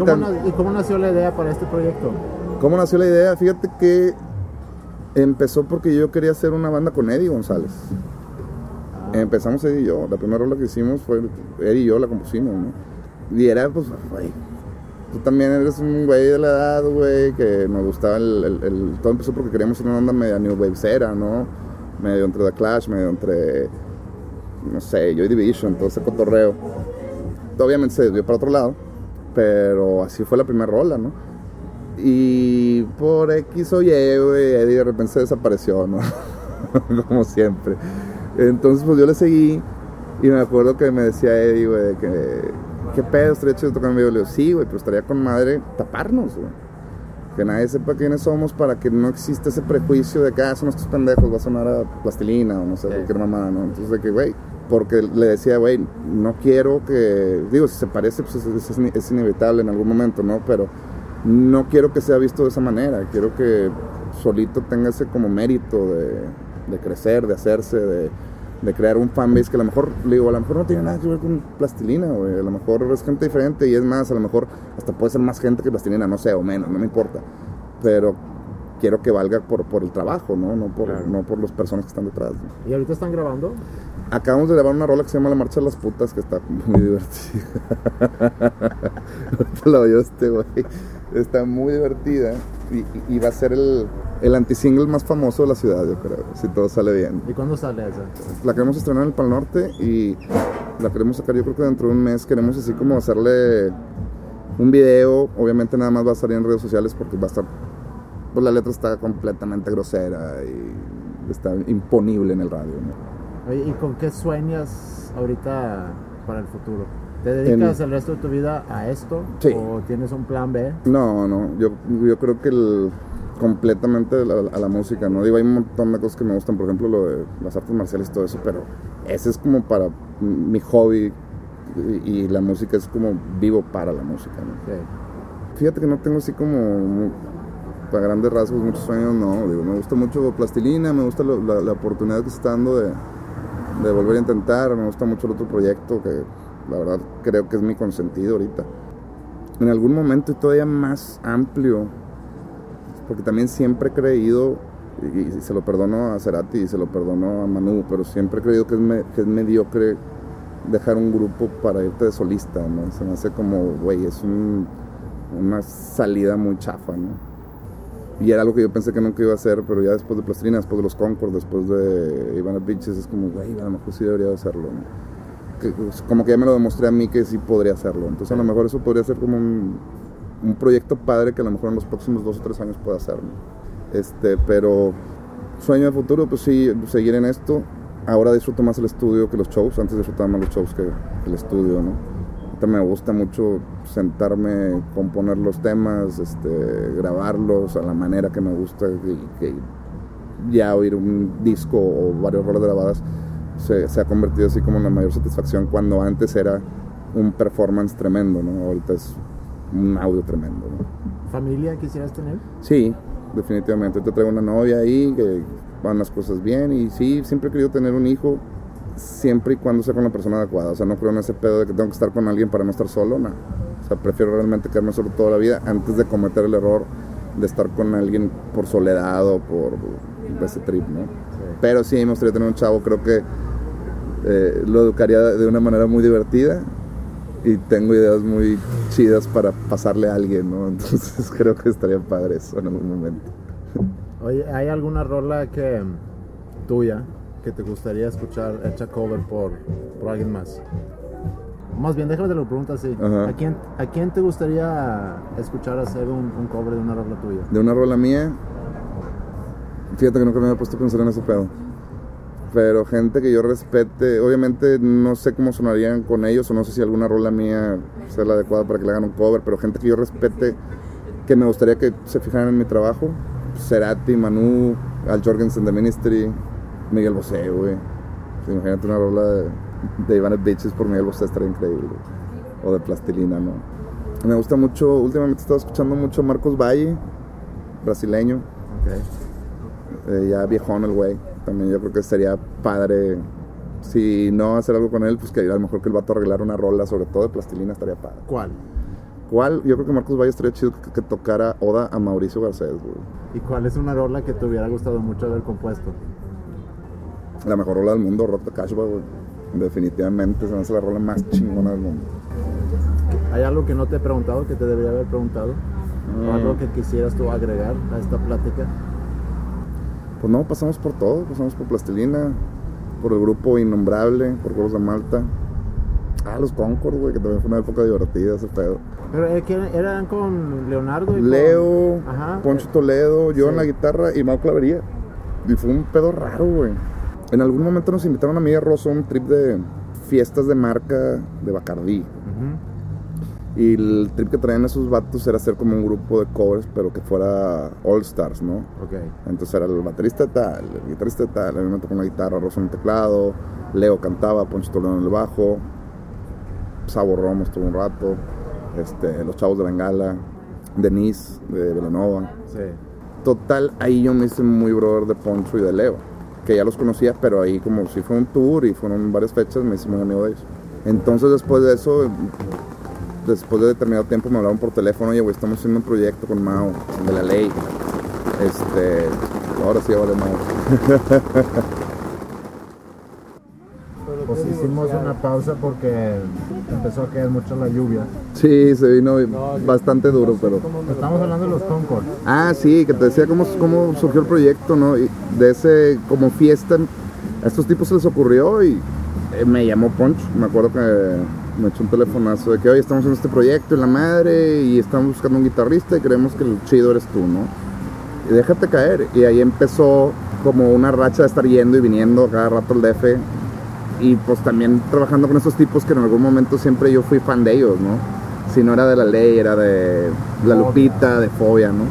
cómo, nació la idea para este proyecto? ¿Cómo nació la idea? Fíjate que empezó porque yo quería hacer una banda con Eddie González. Empezamos Eddie y yo. La primera rola que hicimos fue Eddie y yo la compusimos, ¿no? Y era, pues, güey, tú también eres un güey de la edad, güey, que nos gustaba el, Todo empezó porque queríamos una onda media New Wavesera, ¿no? Medio entre The Clash, medio entre. No sé, Joy Division, todo ese cotorreo. Obviamente se desvió para otro lado, pero así fue la primera rola, ¿no? Y por X o Y, güey, Eddie de repente se desapareció, ¿no? Como siempre. Entonces, pues yo le seguí y me acuerdo que me decía Eddie, güey, que ¿qué pedo? Estaría chido tocar en vivo. Le digo, sí, güey, pero estaría con madre taparnos, güey. Que nadie sepa quiénes somos para que no exista ese prejuicio de que, ah, son estos pendejos, va a sonar a plastilina o no sé, cualquier mamá, ¿no? Entonces, de que, güey, porque le decía, güey, no quiero que, digo, si se parece, pues es, es, inevitable en algún momento, ¿no? Pero no quiero que sea visto de esa manera, quiero que solito tenga ese como mérito de, de crecer, de hacerse, de de crear un fanbase que a lo mejor, le digo, a lo mejor no tiene nada que ver con plastilina, güey. A lo mejor es gente diferente y es más, a lo mejor hasta puede ser más gente que plastilina, no sé, o menos, no me importa. Pero quiero que valga por, por el trabajo, ¿no? No por, no por las personas que están detrás. ¿Y ahorita están grabando? Acabamos de grabar una rola que se llama La Marcha de las Putas, que está muy divertida. ahorita la oyó este, güey. Está muy divertida y, va a ser el, el anti-single más famoso de la ciudad, yo creo, si todo sale bien. ¿Y cuándo sale esa? La queremos estrenar en el Pal Norte y la queremos sacar yo creo que dentro de un mes. Queremos así como hacerle un video, obviamente nada más va a salir en redes sociales porque va a estar, pues la letra está completamente grosera y está imponible en el radio. ¿Y con qué sueñas ahorita para el futuro? ¿Te dedicas el resto de tu vida a esto? Sí. ¿O tienes un plan B? No, no, yo, yo creo que el, completamente a la, música, ¿no? Digo, hay un montón de cosas que me gustan, por ejemplo, lo de las artes marciales y todo eso, pero ese es como para mi hobby y, la música es como vivo para la música, ¿no? Fíjate que no tengo así como para grandes rasgos muchos sueños, no, digo, me gusta mucho plastilina, me gusta la, oportunidad que se está dando de, de volver a intentar, me gusta mucho el otro proyecto que la verdad creo que es mi consentido ahorita. En algún momento y todavía más amplio, porque también siempre he creído, y, se lo perdono a Cerati y se lo perdono a Manu, pero siempre he creído que es, que es mediocre dejar un grupo para irte de solista, ¿no? Se me hace como, güey, es una salida muy chafa, ¿no? Y era algo que yo pensé que nunca iba a hacer, pero ya después de Plastrina, después de los Concord, después de Ivana Beaches, es como, güey, a lo mejor sí debería hacerlo, ¿no? Pues, como que ya me lo demostré a mí que sí podría hacerlo. Entonces a lo mejor eso podría ser como un, un proyecto padre que a lo mejor en los próximos dos o tres años pueda hacer. Este, pero sueño de futuro, pues sí, seguir en esto. Ahora disfruto más el estudio que los shows. Antes disfrutaba más los shows que, el estudio, ¿no? me gusta mucho sentarme, componer los temas, este, grabarlos a la manera que me gusta y que ya oír un disco o varios roles grabadas se, ha convertido así como en la mayor satisfacción cuando antes era un performance tremendo, ¿no? Ahorita es un audio tremendo, ¿Familia quisieras tener? Sí, definitivamente. Te traigo una novia ahí, que van las cosas bien y sí, siempre he querido tener un hijo siempre y cuando sea con la persona adecuada. O sea, no creo en ese pedo de que tengo que estar con alguien para no estar solo, no. O sea, prefiero realmente quedarme solo toda la vida antes de cometer el error de estar con alguien por soledad o por ese trip, ¿no? Pero sí, me gustaría tener un chavo, creo que eh, lo educaría de una manera muy divertida y tengo ideas muy chidas para pasarle a alguien, ¿no? Entonces creo que estaría padre eso en algún momento. Oye, ¿hay alguna rola que tuya que te gustaría escuchar hecha cover por, por alguien más? Más bien, déjame te lo pregunto así. ¿A quién, ¿A quién te gustaría escuchar hacer un, un, cover de una rola tuya? ¿De una rola mía? Fíjate que nunca me había puesto a pensar en ese pedo pero gente que yo respete, obviamente no sé cómo sonarían con ellos o no sé si alguna rola mía sea la adecuada para que le hagan un cover, pero gente que yo respete, que me gustaría que se fijaran en mi trabajo, Cerati, Manu, Al Jorgensen de Ministry, Miguel Bosé, güey. imagínate una rola de, de Iván Bitches por Miguel Bosé, estaría increíble. O de Plastilina, ¿no? Me gusta mucho, últimamente he estado escuchando mucho Marcos Valle, brasileño Eh, ya viejón el güey. También yo creo que sería padre. Si no hacer algo con él, pues que a lo mejor que el vato arreglar una rola, sobre todo de plastilina, estaría padre. ¿Cuál? ¿Cuál? Yo creo que Marcos Valle estaría chido que, tocara Oda a Mauricio Garcés, güey. ¿Y cuál es una rola que te hubiera gustado mucho haber compuesto? La mejor rola del mundo, Rota Cashba, güey. Definitivamente se me hace la rola más chingona del mundo. ¿Hay algo que no te he preguntado que te debería haber preguntado? ¿O algo que quisieras tú agregar a esta plática? Pues no, pasamos por todo, pasamos por Plastilina, por el grupo Innombrable, por Coros de Malta. Ah, los Concord, güey, que también fue una época divertida ese pedo. Pero eh, eran con Leonardo y Leo, Poncho Toledo, yo en la guitarra y Mau Clavería. Y fue un pedo raro, güey. En algún momento nos invitaron a mí y a Rosso a un trip de fiestas de marca de Bacardí. Y el trip que traían esos vatos era hacer como un grupo de covers, pero que fuera All Stars, ¿no? Ok. Entonces era el baterista tal, el guitarrista tal, a mí me tocó la guitarra, Rosso en el teclado, Leo cantaba, Poncho Toledo en el bajo, Sabo Romo estuvo un rato, este, los chavos de Bengala, Denise de Velanova. Sí. Total, ahí yo me hice muy brother de Poncho y de Leo, que ya los conocía, pero ahí como si fue un tour y fueron varias fechas, me hice muy amigo de ellos. Entonces después de eso después de determinado tiempo me hablaron por teléfono, oye, güey, estamos haciendo un proyecto con Mao, de la ley. Este, ahora sí vale Mao. Pues hicimos una pausa porque empezó a caer mucho la lluvia. Sí, se vino bastante duro, pero... Estamos hablando de los Concord. Ah, sí, que te decía cómo, cómo surgió el proyecto, ¿no? Y de ese, como fiesta, a estos tipos se les ocurrió y eh, me llamó Poncho. Me acuerdo que me echó un telefonazo de que hoy estamos en este proyecto en la madre y estamos buscando un guitarrista y creemos que el chido eres tú, ¿no? Y déjate caer. Y ahí empezó como una racha de estar yendo y viniendo cada rato el DF. Y pues también trabajando con esos tipos que en algún momento siempre yo fui fan de ellos, ¿no? Si no era de la ley, era de la Lupita, de Fobia, ¿no?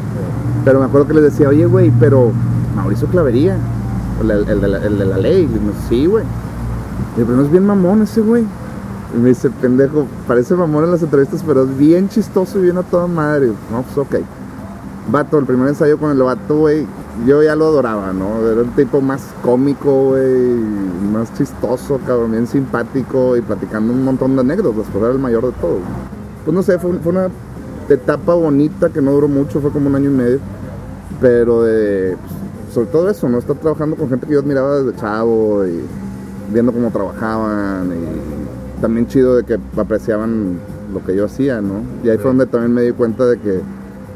Pero me acuerdo que les decía, oye, güey, pero Mauricio Clavería, el, de, la, el de la ley. Y sí, güey. Pero no es bien mamón ese güey. Me dice, pendejo, parece mamón en las entrevistas, pero es bien chistoso y bien a toda madre. No, pues ok. Vato, el primer ensayo con el vato, güey, yo ya lo adoraba, ¿no? Era el tipo más cómico, güey, más chistoso, cabrón, bien simpático y platicando un montón de anécdotas, pues era el mayor de todos. Pues no sé, fue, una etapa bonita que no duró mucho, fue como un año y medio, pero de, pues, sobre todo eso, ¿no? Estar trabajando con gente que yo admiraba desde chavo y viendo cómo trabajaban y también chido de que apreciaban lo que yo hacía, ¿no? Y ahí fue donde también me di cuenta de que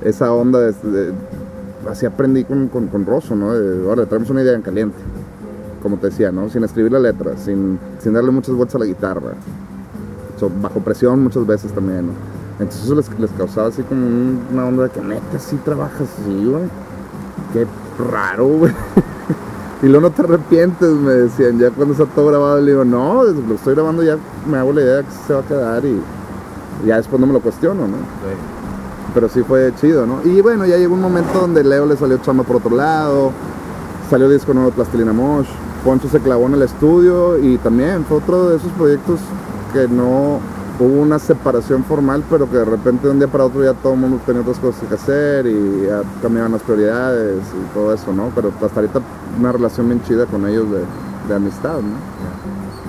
esa onda, de, así aprendí con, con, con Rosso, ¿no? De, ahora traemos una idea en caliente, como te decía, ¿no? Sin escribir la letra, sin, sin darle muchas vueltas a la guitarra, bajo presión muchas veces también, ¿no? Entonces eso les, les causaba así como una onda de que neta, sí trabajas así, güey. Qué raro, güey. Y luego no te arrepientes, me decían, ya cuando está todo grabado, le digo, no, lo estoy grabando ya me hago la idea de que se va a quedar y ya después no me lo cuestiono, ¿no? Pero sí fue chido, ¿no? Y bueno, ya llegó un momento donde Leo le salió chamba por otro lado, salió disco nuevo Plastilina Mosh, Poncho se clavó en el estudio y también fue otro de esos proyectos que no hubo una separación formal, pero que de repente de un día para otro ya todo el mundo tenía otras cosas que hacer y ya cambiaban las prioridades y todo eso, ¿no? Pero hasta ahorita una relación bien chida con ellos de, amistad, ¿no?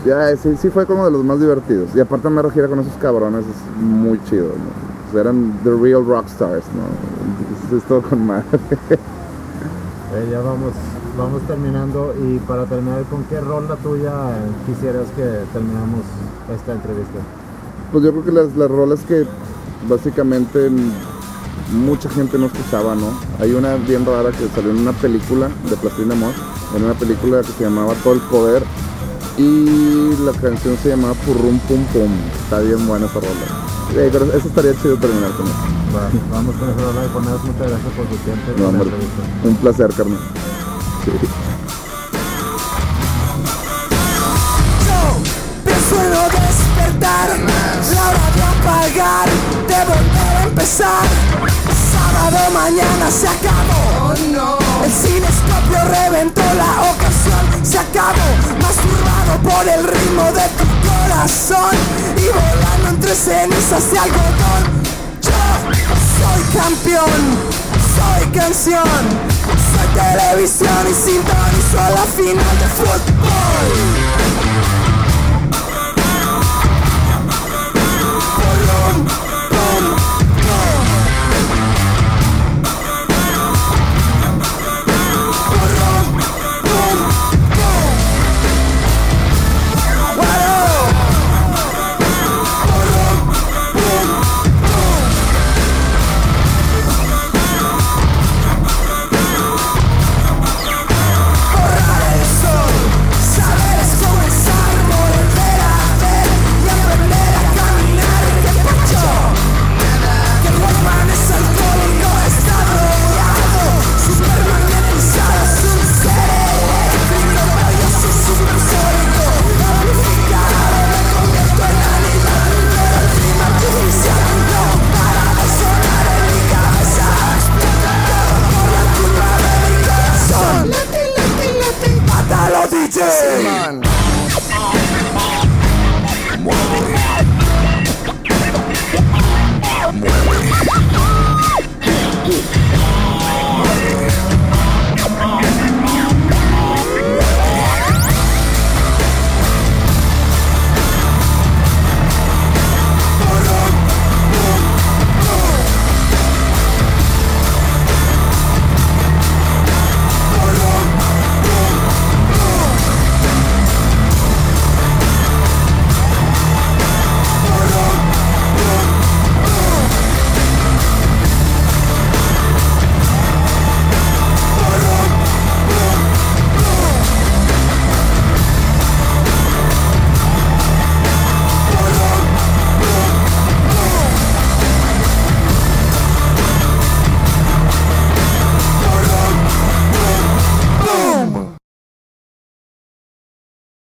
Ya, sí, sí fue como de los más divertidos. Y aparte me gira con esos cabrones es muy chido, ¿no? eran the real rock stars, ¿no? Es todo con madre. Eh, ya vamos, vamos terminando y para terminar, ¿con qué ronda tuya quisieras que terminamos esta entrevista? Pues yo creo que las, las rolas que básicamente mucha gente no escuchaba, ¿no? Hay una bien rara que salió en una película de Plastilina Amor, en una película que se llamaba Todo el Poder y la canción se llamaba Purrum Pum Pum. Está bien buena esa rola. pero eso estaría chido terminar con eso. vamos con esa rola y ponemos muchas gracias por tu tiempo. un placer. Sí. De volver a empezar. Sábado mañana se acabó. Oh, no. El cinescopio reventó la ocasión Se acabó, masturbado por el ritmo de tu corazón Y volando entre cenizas de algodón. Yo soy campeón, soy canción. Televisión y sintonizo la final de fútbol.